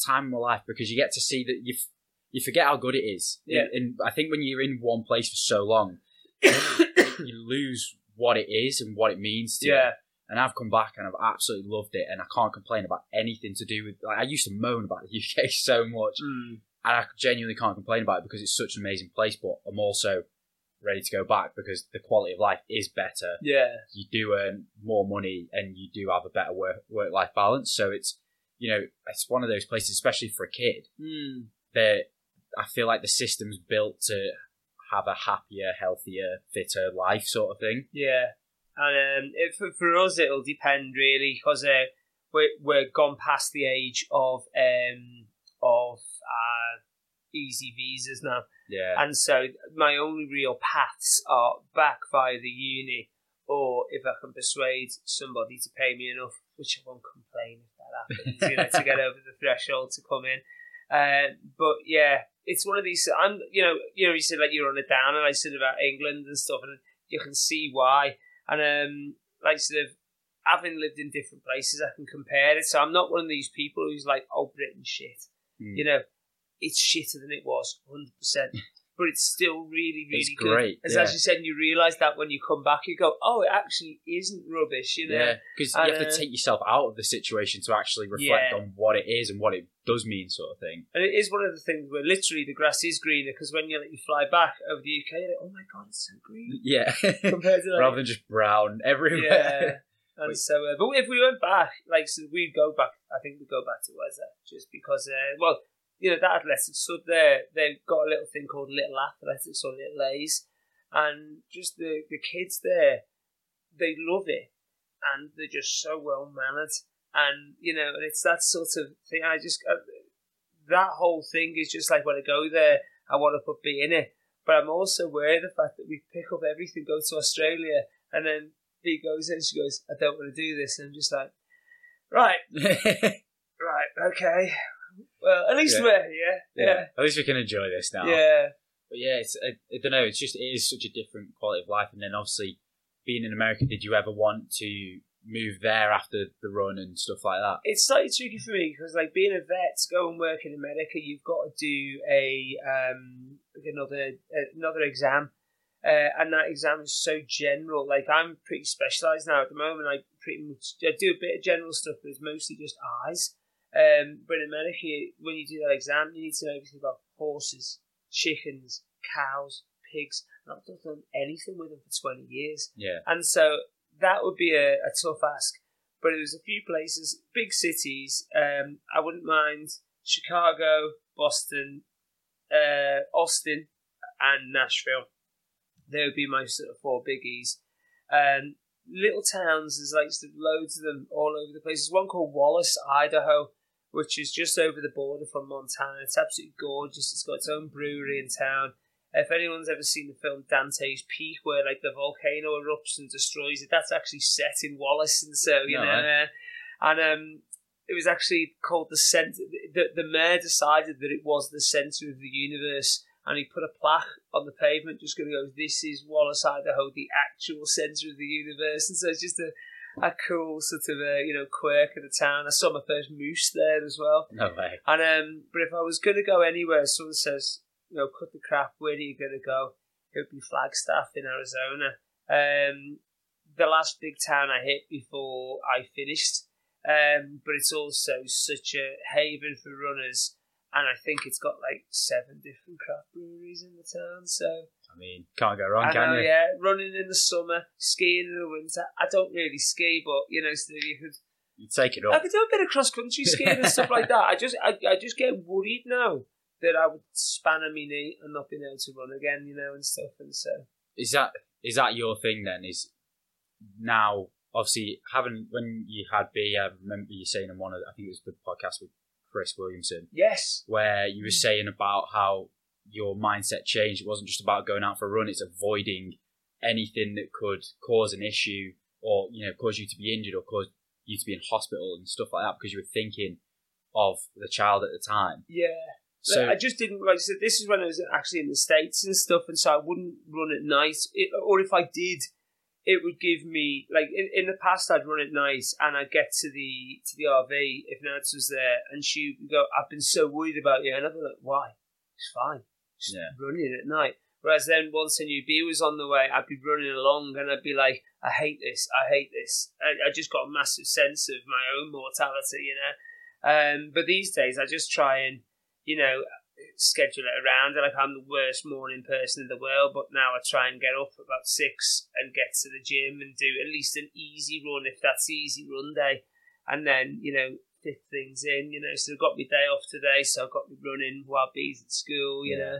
time in my life because you get to see that you've you forget how good it is. Yeah. And I think when you're in one place for so long, you lose what it is and what it means to you. yeah, And I've come back and I've absolutely loved it, and I can't complain about anything to do with. Like I used to moan about the UK so much, mm, and I genuinely can't complain about it because it's such an amazing place. But I'm also ready to go back because the quality of life is better. yeah, You do earn more money, and you do have a better work work life balance. So it's you know it's one of those places, especially for a kid, mm, that I feel like the system's built to have a happier, healthier, fitter life, sort of thing. yeah. And um, it, for, for us, it'll depend really because uh, we're we're gone past the age of um of uh, easy visas now. Yeah, And so my only real paths are back via the uni, or if I can persuade somebody to pay me enough, which I won't complain if that happens, you know, to get over the threshold to come in. Uh, but yeah, it's one of these. I'm, you know, you know, you said like you're on a down, and I said about England and stuff, and you can see why. And um, like sort of having lived in different places, I can compare it. So I'm not one of these people who's like, oh, Britain shit. Hmm. You know, it's shitter than it was, hundred percent. But it's still really, really It's good. great, As, yeah. as you said, and you realise that when you come back, you go, "Oh, it actually isn't rubbish," you know. Yeah, because you have And, to uh, take yourself out of the situation to actually reflect Yeah. on what it is and what it does mean, sort of thing. And it is one of the things where literally the grass is greener because when you let you fly back over the UK, you're like, "Oh my god, it's so green," Yeah, compared to like, rather than just brown everywhere. yeah. And so, uh, but if we went back, like, so we'd go back. I think we'd go back to Weza just because, uh, well, you know, that athletics club there, they've got a little thing called Little Athletics or Little A's, and just the the kids there, they love it, and they're just so well mannered, and you know, and it's that sort of thing. I just uh, that whole thing is just like when I go there, I want to put B in it. But I'm also aware of the fact that we pick up everything, go to Australia, and then B goes in, she goes, I don't want to do this. And I'm just like, right, right, okay. Well, at least Yeah. we're here. Yeah. At least we can enjoy this now. Yeah. But yeah, it's I, I don't know. It's just it is such a different quality of life. And then obviously being in America, did you ever want to move there after the run and stuff like that? It's slightly tricky for me because, like, being a vet, to go and work in America, you've got to do a um another another exam, uh, and that exam is so general. Like, I'm pretty specialised now at the moment. I pretty much I do a bit of general stuff, but it's mostly just eyes. Um, but in America, when you do that exam, you need to know everything about horses, chickens, cows, pigs. And I've not done anything with them for twenty years. Yeah, And so that would be a, a tough ask. But there's a few places, big cities. Um, I wouldn't mind Chicago, Boston, uh, Austin, and Nashville. They would be my sort of four biggies. Um, little towns, there's like loads of them all over the place. There's one called Wallace, Idaho, which is just over the border from Montana. It's absolutely gorgeous. It's got its own brewery in town. If anyone's ever seen the film Dante's Peak, where like the volcano erupts and destroys it, that's actually set in Wallace, and so you No, know, eh? uh, and um, it was actually called the center. The, the mayor decided that it was the center of the universe, and he put a plaque on the pavement, just going to go, "This is Wallace, Idaho, the actual center of the universe," and so it's just a a cool sort of a you know quirk of the town. I saw my first moose there as well. no way. And um, but if I was going to go anywhere, someone says, you know, cut the crap. Where are you going to go? It would be Flagstaff in Arizona. Um, the last big town I hit before I finished. Um, but it's also such a haven for runners, and I think it's got like seven different craft breweries in the town. So I mean, can't go wrong, I can know, you? yeah, running in the summer, skiing in the winter. I don't really ski, but you know, still you could You take it up. I could do a bit of cross country skiing and stuff like that. I just I, I just get worried now that I would span a my knee and not being able to run again, you know, and stuff. And so Is that is that your thing then? Is now obviously having when you had B, I um, remember you saying in one of I think it was the podcast with Chris Williamson yes, where you were saying about how your mindset changed. It wasn't just about going out for a run; it's avoiding anything that could cause an issue or you know cause you to be injured or cause you to be in hospital and stuff like that because you were thinking of the child at the time. yeah. So I just didn't like I said. This is when I was actually in the states and stuff, and so I wouldn't run at night. It, or if I did, it would give me like in, in the past I'd run at night and I'd get to the to the RV if Nance was there, and she would go, "I've been so worried about you," and I'd be like, "Why?" it's fine. Just Yeah. running at night. Whereas then once a new beer was on the way, I'd be running along and I'd be like, I hate this, I hate this. I, I just got a massive sense of my own mortality, you know. Um, but these days, I just try and, you know, schedule it around. And like I'm the worst morning person in the world, but now I try and get up about six and get to the gym and do at least an easy run if that's easy run day, and then you know fit things in. You know, so I've got my day off today, so I've got me running while bees at school. You Yeah. know,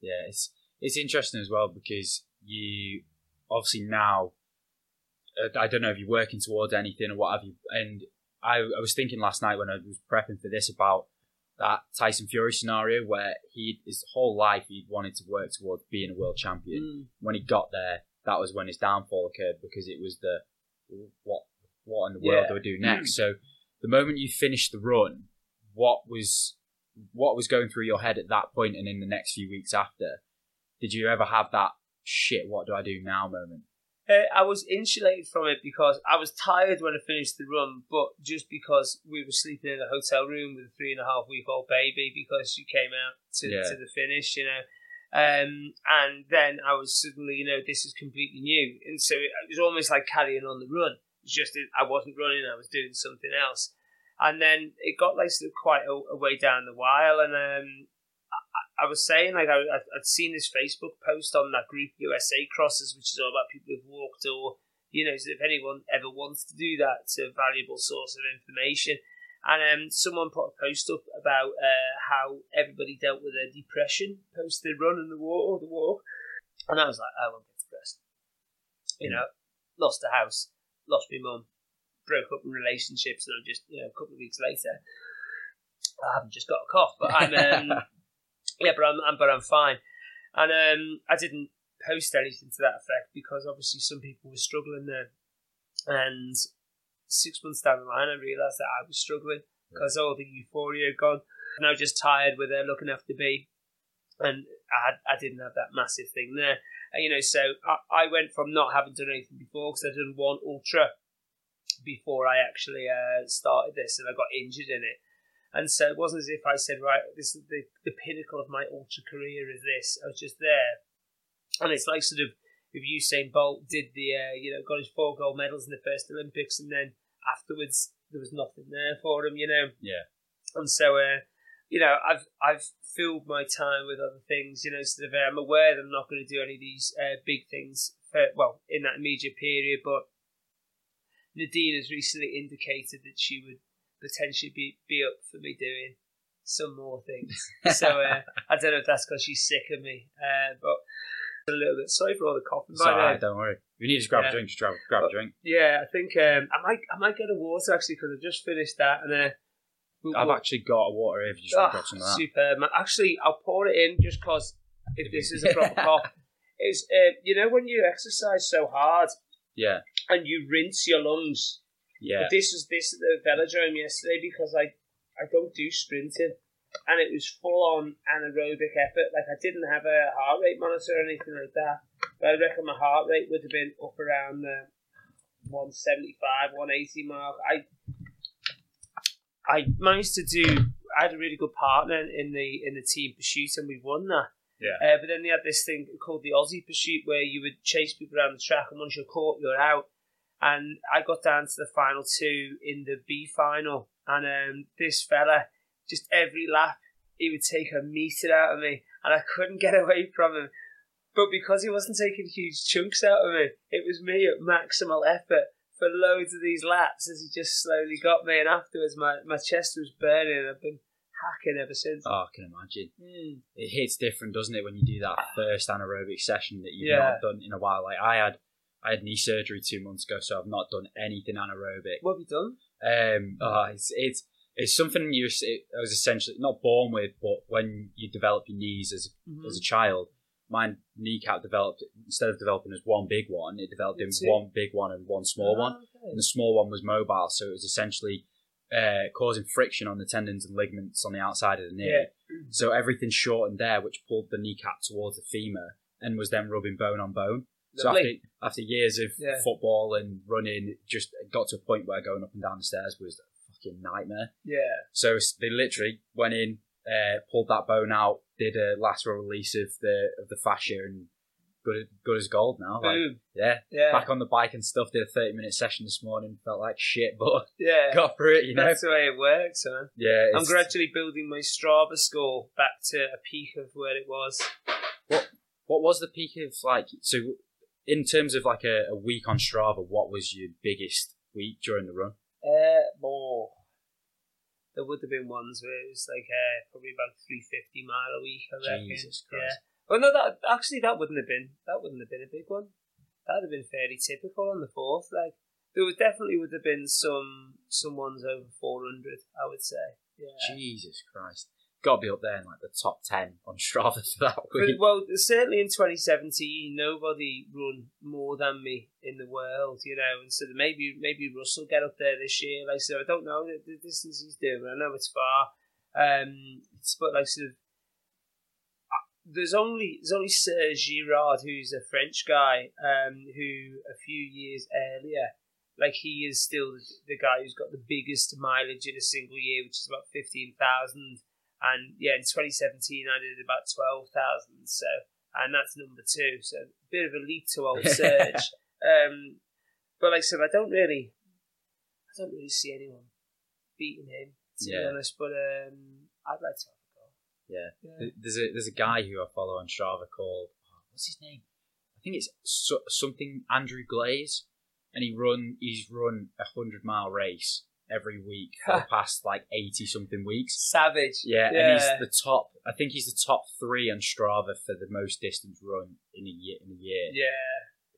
Yeah, it's it's interesting as well because you obviously now uh, I don't know if you're working towards anything or what have you. And I, I was thinking last night when I was prepping for this about that Tyson Fury scenario where he his whole life he wanted to work towards being a world champion. Mm. When he got there, that was when his downfall occurred because it was the what what in the Yeah. world do I do next? So the moment you finished the run, what was what was going through your head at that point and in the next few weeks after? Did you ever have that shit? What do I do now? Moment? Uh, I was insulated from it because I was tired when I finished the run, but just because we were sleeping in a hotel room with a three and a half week old baby because she came out to, Yeah. to the finish, you know. Um, and then I was suddenly, you know, this is completely new. And so it was almost like carrying on the run. It's just I wasn't running, I was doing something else. And then it got like sort of quite a, a way down the while. And um, I, I was saying, like, I, I'd- I'd seen this Facebook post on that group USA Crossers, which is all about people who've walked or, you know, so if anyone ever wants to do that, it's a valuable source of information. And um, someone put a post up about uh, how everybody dealt with their depression post the run and the walk or the walk. And I was like, I won't get depressed. You know, lost a house, lost my mum, broke up in relationships, and I'm just, you know, a couple of weeks later, I haven't just got a cough, but I'm, um, yeah, but I'm, I'm, but I'm fine. And um, I didn't post anything to that effect because obviously some people were struggling there. And six months down the line, I realised that I was struggling because all the euphoria had gone. And I was just tired with her looking after B. And I, I didn't have that massive thing there. And, you know, so I, I went from not having done anything before because I'd done one ultra before I actually uh, started this and I got injured in it. And so it wasn't as if I said, right, this is the, the pinnacle of my ultra career is this. I was just there. And it's like sort of if Usain Bolt did the, uh, you know, got his four gold medals in the first Olympics and then afterwards there was nothing there for him, you know. Yeah. And so, uh, you know, I've I've filled my time with other things, you know, sort of uh, I'm aware that I'm not going to do any of these uh, big things, for, well, in that immediate period, but Nadine has recently indicated that she would potentially be, be up for me doing some more things. So uh, I don't know if that's because she's sick of me, uh, but a little bit sorry for all the coughing. It's by all the right, don't worry. If you need to grab Yeah. a drink, just grab, grab a drink. Yeah, I think um, I might I might get a water actually because I just finished that and uh, I've we'll- actually got a water here if you just Ah, want some of that. superb. man. Actually, I'll pour it in just because if this is a proper cough, it's uh, you know when you exercise so hard Yeah, and you rinse your lungs. yeah. But this was this at the velodrome yesterday because I I don't do sprinting. And it was full on anaerobic effort. Like I didn't have a heart rate monitor or anything like that. But I reckon my heart rate would have been up around the 175, 180 mark. I I managed to do. I had a really good partner in the in the team pursuit, and we won that. Yeah. Uh, but then they had this thing called the Aussie pursuit, where you would chase people around the track, and once you're caught, you're out. And I got down to the final two in the B final, and um, this fella, just every lap, he would take a meter out of me, and I couldn't get away from him. But because he wasn't taking huge chunks out of me, it was me at maximal effort for loads of these laps as he just slowly got me. And afterwards, my, my chest was burning, I've been hacking ever since. Oh, I can imagine. Mm. It hits different, doesn't it, when you do that first anaerobic session that you've Yeah. not done in a while. Like I had, I had knee surgery two months ago, so I've not done anything anaerobic. What have you done? Um, oh, it's it's it's something you it, I was essentially not born with, but when you develop your knees as Mm-hmm. as a child, my kneecap developed instead of developing as one big one, it developed in one big one and one small one. Ah, okay. And the small one was mobile, so it was essentially uh, causing friction on the tendons and ligaments on the outside of the knee. Yeah. So everything shortened there, which pulled the kneecap towards the femur and was then rubbing bone on bone. So after, after years of Yeah. football and running, it just got to a point where going up and down the stairs was a fucking nightmare. Yeah. So they literally went in, uh, pulled that bone out, did a lateral release of the of the fascia, and good good as gold now. Like, Boom. yeah, Yeah. back on the bike and stuff. Did a thirty minute session this morning. Felt like shit, but Yeah. got through it. You know. That's the way it works, man. yeah, I'm gradually building my Strava score back to a peak of where it was. What What was the peak of like? So, in terms of like a, a week on Strava, what was your biggest week during the run? Uh, more. There would have been ones where it was like uh, probably about 350 mile a week, I reckon. Jesus Yeah. Well, no, that actually that wouldn't have been that wouldn't have been a big one. That'd have been fairly typical on the fourth. Like there would definitely would have been some some ones over 400. I would say. Yeah. Jesus Christ, got to be up there in like the top ten on Strava for that But, week. well, certainly in 2017, nobody run more than me in the world, you know. And so maybe maybe Russell get up there this year. Like so, I don't know the, the distance he's doing. I know it's far, um, it's, but like sort of. uh, There's only there's only Serge Girard, who's a French guy, um, who a few years earlier, like he is still the, the guy who's got the biggest mileage in a single year, which is about fifteen thousand and yeah, in 2017 I did about 12,000. So, and that's number two. So, a bit of a leap to old Serge. um, but like I said, I don't really, I don't really see anyone beating him. To be honest, but um, I'd like to have a go. Yeah. Yeah. There's a there's a guy who I follow on Strava called oh, what's his name? I think it's so, something Andrew Glaze, and he run he's run a hundred mile race every week for the past like eighty something weeks. Savage. Yeah, Yeah. and he's the top. I think he's the top three on Strava for the most distance run in a year. In a year, Yeah.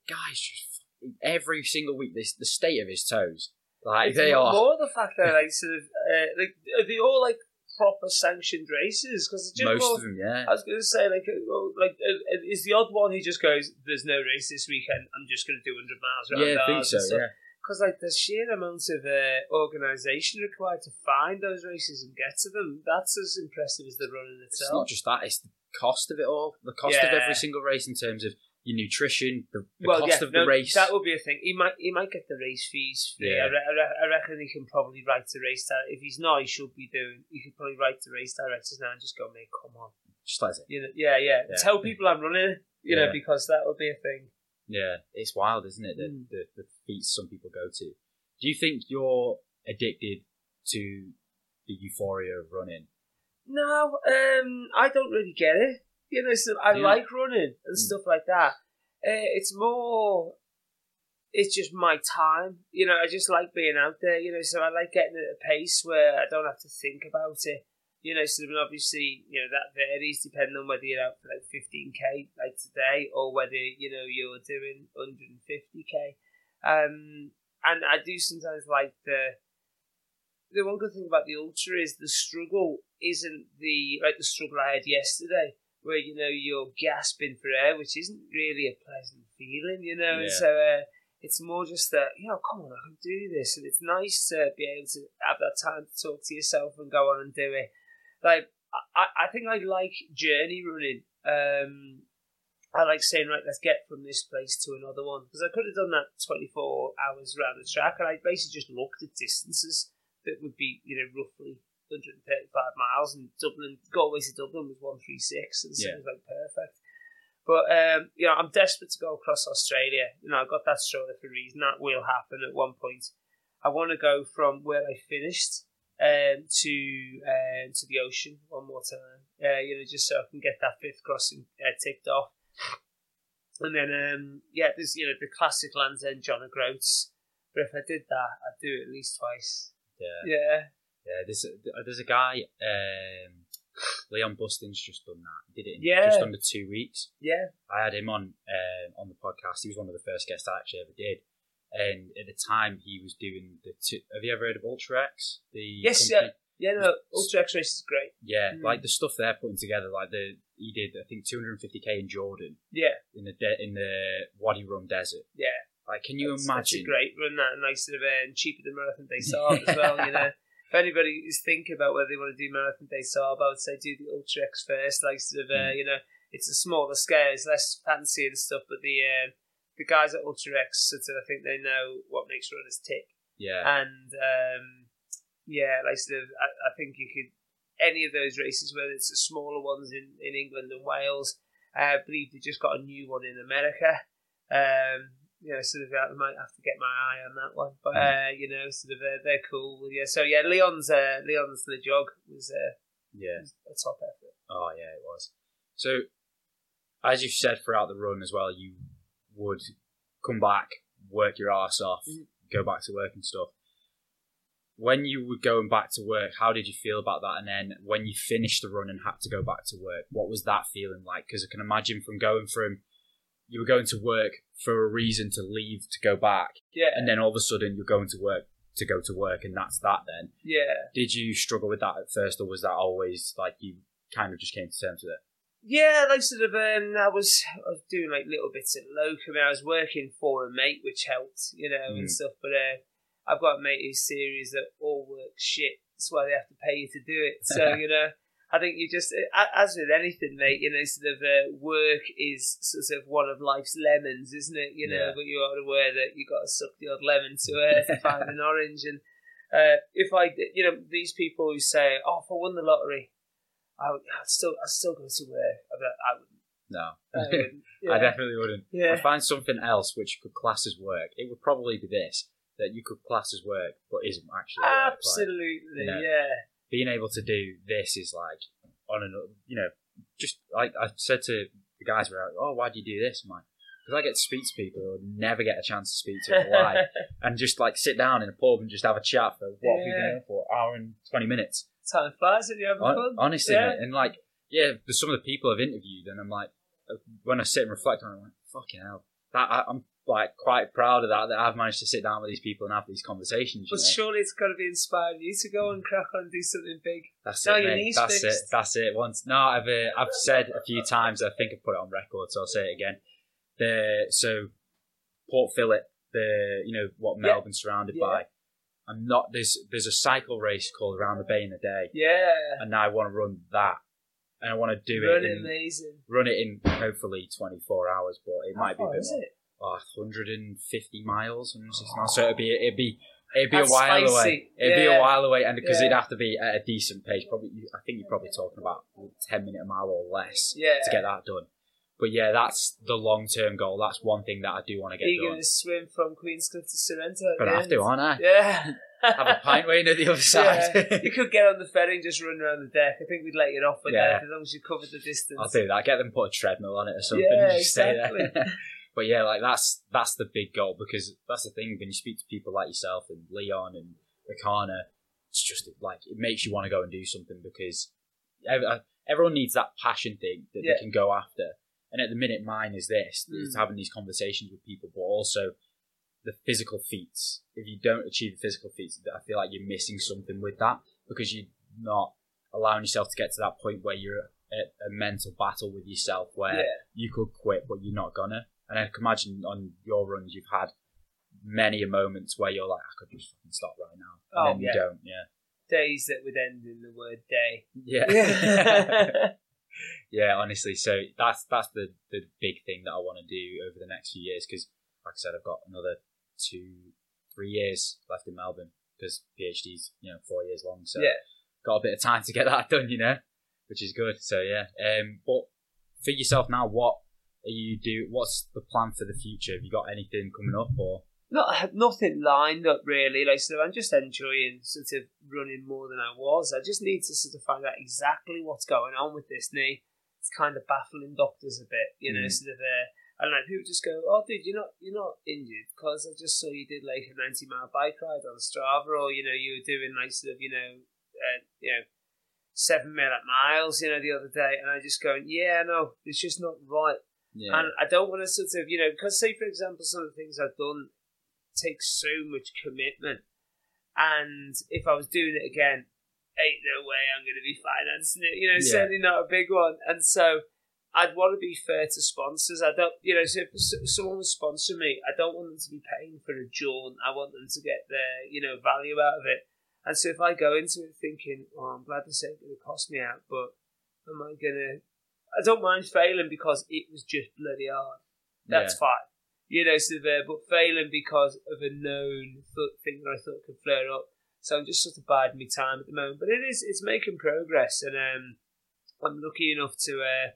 the guy's just every single week. This the state of his toes, like It's they more, are. more the fact that like sort of uh, like are they all like proper sanctioned races because most of them, yeah. I was going to say, like, uh, like, uh, is the odd one who just goes, "There's no race this weekend. I'm just going to do 100 miles around Yeah, I think so. Yeah, Because like the sheer amount of uh, organisation required to find those races and get to them, that's as impressive as the run in it's itself. not just that; it's the cost of it all. The cost of every single race in terms of your nutrition, the, the well, cost yeah, of the race. that would be a thing. He might he might get the race fees free. Yeah. I, re- I, re- I reckon he can probably write the race. Di- if he's not, he should be doing. He could probably write the race directors now and just go, "Mate, come on." just like it. You know, yeah, yeah, Yeah. Tell people I'm running. You know, because that would be a thing. Yeah, it's wild, isn't it? The, Mm. the the feats some people go to. Do you think you're addicted to the euphoria of running? No, um, I don't really get it. You know, so I Yeah. like running and Mm. stuff like that. Uh, it's more, it's just my time. You know, I just like being out there. You know, so I like getting at a pace where I don't have to think about it. You know, so obviously, you know that varies depending on whether you're out for like 15k like today or whether you know you're doing 150k. Um, and I do sometimes like the the one good thing about the ultra is the struggle isn't the like the struggle I had yesterday, where you know you're gasping for air, which isn't really a pleasant feeling, you know. And so uh, it's more just that you know, come on, I can do this, and it's nice to be able to have that time to talk to yourself and go on and do it. Like I, I think I like journey running. Um, I like saying, right, let's get from this place to another one. Because I could have done that 24 hours around the track, and I basically just looked at distances that would be, you know, roughly 135 miles, and Dublin, Galway to Dublin was 136, and so Yeah. it was like perfect. But, um, you know, I'm desperate to go across Australia. You know, I got that stroller for a reason. That will happen at one point. I want to go from where I finished um, to um, to the ocean one more time. Uh, you know, just so I can get that fifth crossing uh, ticked off. And then, um, yeah, there's you know the classic Land's End John O'Groats. But if I did that, I'd do it at least twice. Yeah, Yeah, yeah. There's a, there's a guy, um, Leon Bustin's just done that. He did it in Yeah. just under two weeks. yeah, I had him on um, on the podcast. He was one of the first guests I actually ever did. And at the time, he was doing the. Two, have you ever heard of Ultra X? The Yes, company? yeah. No, Ultra X Race is great. Yeah, Mm. like the stuff they're putting together, like the he did I think 250k in Jordan Yeah, in the de- in the Wadi Rum Desert. yeah. Like, can you That's- imagine? That's a great run. That and nice sort of uh, cheaper than Marathon des Sables as well. You know, if anybody is thinking about whether they want to do Marathon des Sables, I would say do the Ultra X first. Like sort of, uh, Mm. you know, it's a smaller scale, it's less fancy and stuff. But the uh, the guys at Ultra X, sort of, I think they know what makes runners tick. Yeah, And um, yeah, like sort of, I, I think you could any of those races, whether it's the smaller ones in, in England and Wales. I believe they just got a new one in America. Um, you know, sort of, I might have to get my eye on that one, but uh, you know, sort of, uh, they're cool. Yeah, so yeah, Leon's uh, Leon's the jog was uh, Yeah. was a top effort. Oh yeah, it was. So, as you've said throughout the run as well, you would come back, work your ass off, Mhm. go back to work and stuff. When you were going back to work, how did you feel about that? And then when you finished the run and had to go back to work, what was that feeling like? Because I can imagine from going from you were going to work for a reason to leave to go back, Yeah, and then all of a sudden you're going to work to go to work, and that's that. Then yeah. did you struggle with that at first, or was that always like you kind of just came to terms with it? Yeah, like sort of, um, I was I was doing like little bits at locum. I was working for a mate, which helped, you know, Mm. and stuff. But uh, I've got a mate who's serious that all work shit. That's why they have to pay you to do it. So you know, I think you just, as with anything, mate, you know, sort of uh, work is sort of one of life's lemons, isn't it? You know, Yeah. but you are aware that you got to suck the odd lemon to uh, to find an orange. And uh, if I, you know, these people who say, "Oh, if I won the lottery." I would I'd still, I'd still go to work. I'd I wouldn't. No, I wouldn't. Yeah. I definitely wouldn't. Yeah. I find something else which you could class as work. It would probably be this that you could class as work, but isn't actually. work. Like, Absolutely, you know, yeah. being able to do this is like on an, you know, just like I said to the guys, were like, "Oh, why do you do this?" I'm like, because I get to speak to people who never get a chance to speak to in life, and just like sit down in a pub and just have a chat for what have we been here for hour and twenty minutes. Time flies when you're having fun. honestly, Yeah. and like, yeah, there's some of the people I've interviewed, and I'm like, uh, when I sit and reflect on it, I'm like, fucking hell, that I, I'm like quite proud of that that I've managed to sit down with these people and have these conversations. You But surely it's got to be inspiring you to go and crack on and do something big. That's No, it, your knee's That's it. That's it. Once, no, I've uh, I've said a few times. I think I've put it on record, so I'll say it again. The so Port Phillip, the you know what Yeah. Melbourne's surrounded Yeah. by. I'm not. There's there's a cycle race called Around the Bay in a Day, Yeah. and now I want to run that, and I want to do Run it it amazing. run it in hopefully 24 hours, but it might be is more. it? Oh, 150 miles, 160 miles. So it'd be it'd be it'd be That's a while spicy. away. It'd be a while away, and because Yeah. it'd have to be at a decent pace. Probably, I think you're probably talking about 10 minute a mile or less Yeah. to get that done. But yeah, that's the long term goal. That's one thing that I do want to get you done. going to swim from Queenscliff to Sorrento? at Gonna have to, aren't I? Yeah. Have a pint waiting at the other side. Yeah. you could get on the ferry and just run around the deck. I think we'd let you off with Yeah. that as long as you covered the distance. I'll do that. Get them put a treadmill on it or something. Yeah, and just stay exactly. there. but yeah, like that's that's the big goal because that's the thing when you speak to people like yourself and Leon and Erchana, it's just like it makes you want to go and do something because uh, everyone needs that passion thing that Yeah. they can go after. And at the minute, mine is this: Mm. it's having these conversations with people, but also the physical feats. If you don't achieve the physical feats, I feel like you're missing something with that because you're not allowing yourself to get to that point where you're at a mental battle with yourself where Yeah. you could quit, but you're not gonna. And I can imagine on your runs, you've had many a moments where you're like, I could just fucking stop right now, and Oh, then yeah. you don't. Yeah, Days that would end in the word day. yeah, yeah. Honestly, so that's that's the the big thing that I want to do over the next few years because, like I said, I've got another two, three years left in Melbourne because PhD's you know four years long, so Yeah. got a bit of time to get that done, you know, which is good. So yeah, um, but for yourself now, what are you do? What's the plan for the future? Have you got anything coming up or? Not nothing lined up really. Like so, I'm just enjoying sort of running more than I was. I just need to sort of find out exactly what's going on with this knee. It's kind of baffling doctors a bit, you know. Mm. Sort of, uh, and like people just go, "Oh, dude, you're not you're not injured because I just saw you did like a 90 mile bike ride on Strava, or you know you were doing like sort of you know uh, you know seven minute miles, you know, the other day." And I just going, "Yeah, no, it's just not right." Yeah, And I don't want to sort of, you know, because say for example, some of the things I've done take so much commitment, and if I was doing it again, ain't no way I'm going to be financing it. You know, Yeah. certainly not a big one. And so I'd want to be fair to sponsors. I don't, you know, so if someone was sponsoring me, I don't want them to be paying for a jaunt. I want them to get their, you know, value out of it. And so if I go into it thinking, oh, I'm glad this ain't going to cost me out, but am I going to? I don't mind failing because it was just bloody hard. That's fine. You know, so there, but failing because of a known th- thing that I thought could flare up, So I'm just sort of biding my time at the moment. But it is it's making progress, and um, I'm lucky enough to uh,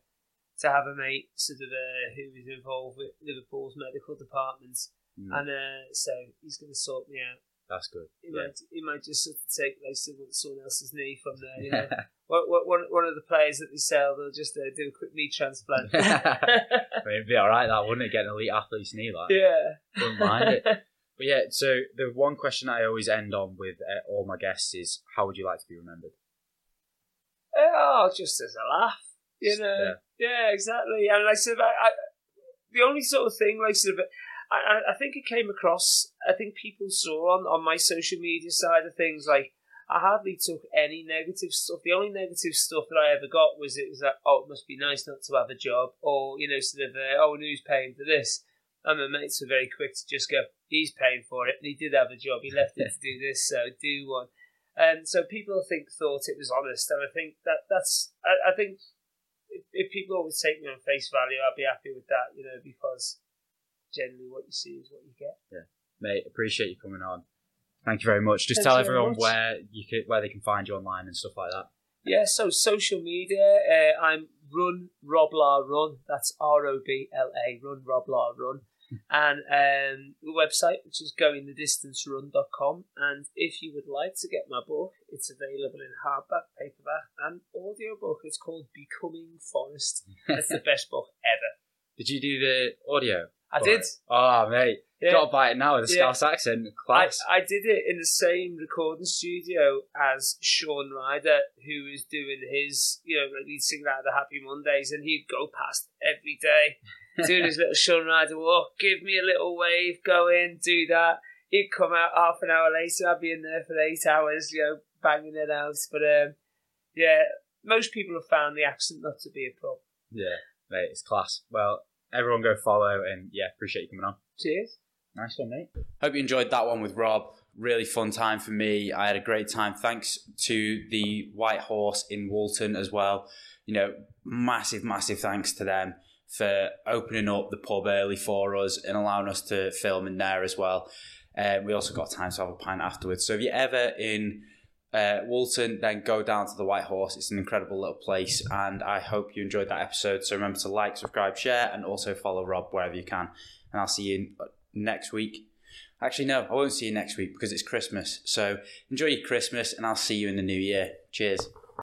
to have a mate sort of uh, who is involved with Liverpool's medical department, Mm. and uh, so he's going to sort me out. That's good. He Yeah. might he might just sort of take like someone, someone else's knee from there. You know, what, what, one one of the players that they sell, they'll just uh, do a quick knee transplant. I mean, it'd be all right, that wouldn't it? Get an elite athlete's knee, like. yeah. Wouldn't mind it. But yeah, so the one question I always end on with uh, all my guests is, how would you like to be remembered? Oh, just as a laugh, you know. Yeah. Yeah, exactly. And like sort of, I, I, the only sort of thing, like sort of, I, I- think it came across. I think people saw on on my social media side of things, like I hardly took any negative stuff. The only negative stuff that I ever got was it was like, oh, it must be nice not to have a job, or you know, sort of, uh, oh, and who's paying for this? And my mates were very quick to just go, he's paying for it, and he did have a job. He left it to do this, so do one. And so people, I think, thought it was honest, and I think that that's. I, I think if, if people always take me on face value, I'd be happy with that, you know, because generally what you see is what you get. Yeah, mate, appreciate you coming on. Thank you very much. Just Thanks tell everyone much. where you could, where they can find you online and stuff like that. Yeah, so social media, uh, I'm Run Robla Run. That's R O B L A Run Robla Run. And um, the website, which is goingthedistancerun.com. And if you would like to get my book, it's available in hardback, paperback, and audiobook. It's called Becoming Forrest. That's the best book ever. Did you do the audio? I did. Oh, mate. Yeah. Got to buy it now with a Yeah. Scouse accent. Class. I did it in the same recording studio as Shaun Ryder, who was doing his, you know, like lead singer out of the Happy Mondays, and he'd go past every day doing his little Shaun Ryder walk, give me a little wave, go in, do that. He'd come out half an hour later, I'd be in there for eight hours, you know, banging it out. But um, yeah, most people have found the accent not to be a problem. yeah, mate, it's class. Well, everyone go follow and yeah, appreciate you coming on. Cheers. Nice one, mate. Hope you enjoyed that one with Rob. Really fun time for me. I had a great time. Thanks to the White Horse in Walton as well. You know, massive, massive thanks to them for opening up the pub early for us and allowing us to film in there as well. Uh, we also got time to have a pint afterwards. So if you're ever in uh, Walton, then go down to the White Horse. It's an incredible little place, and I hope you enjoyed that episode. So remember to like, subscribe, share, and also follow Rob wherever you can. And I'll see you next week. Actually, no, I won't see you next week because it's Christmas. So enjoy your Christmas, and I'll see you in the new year. Cheers.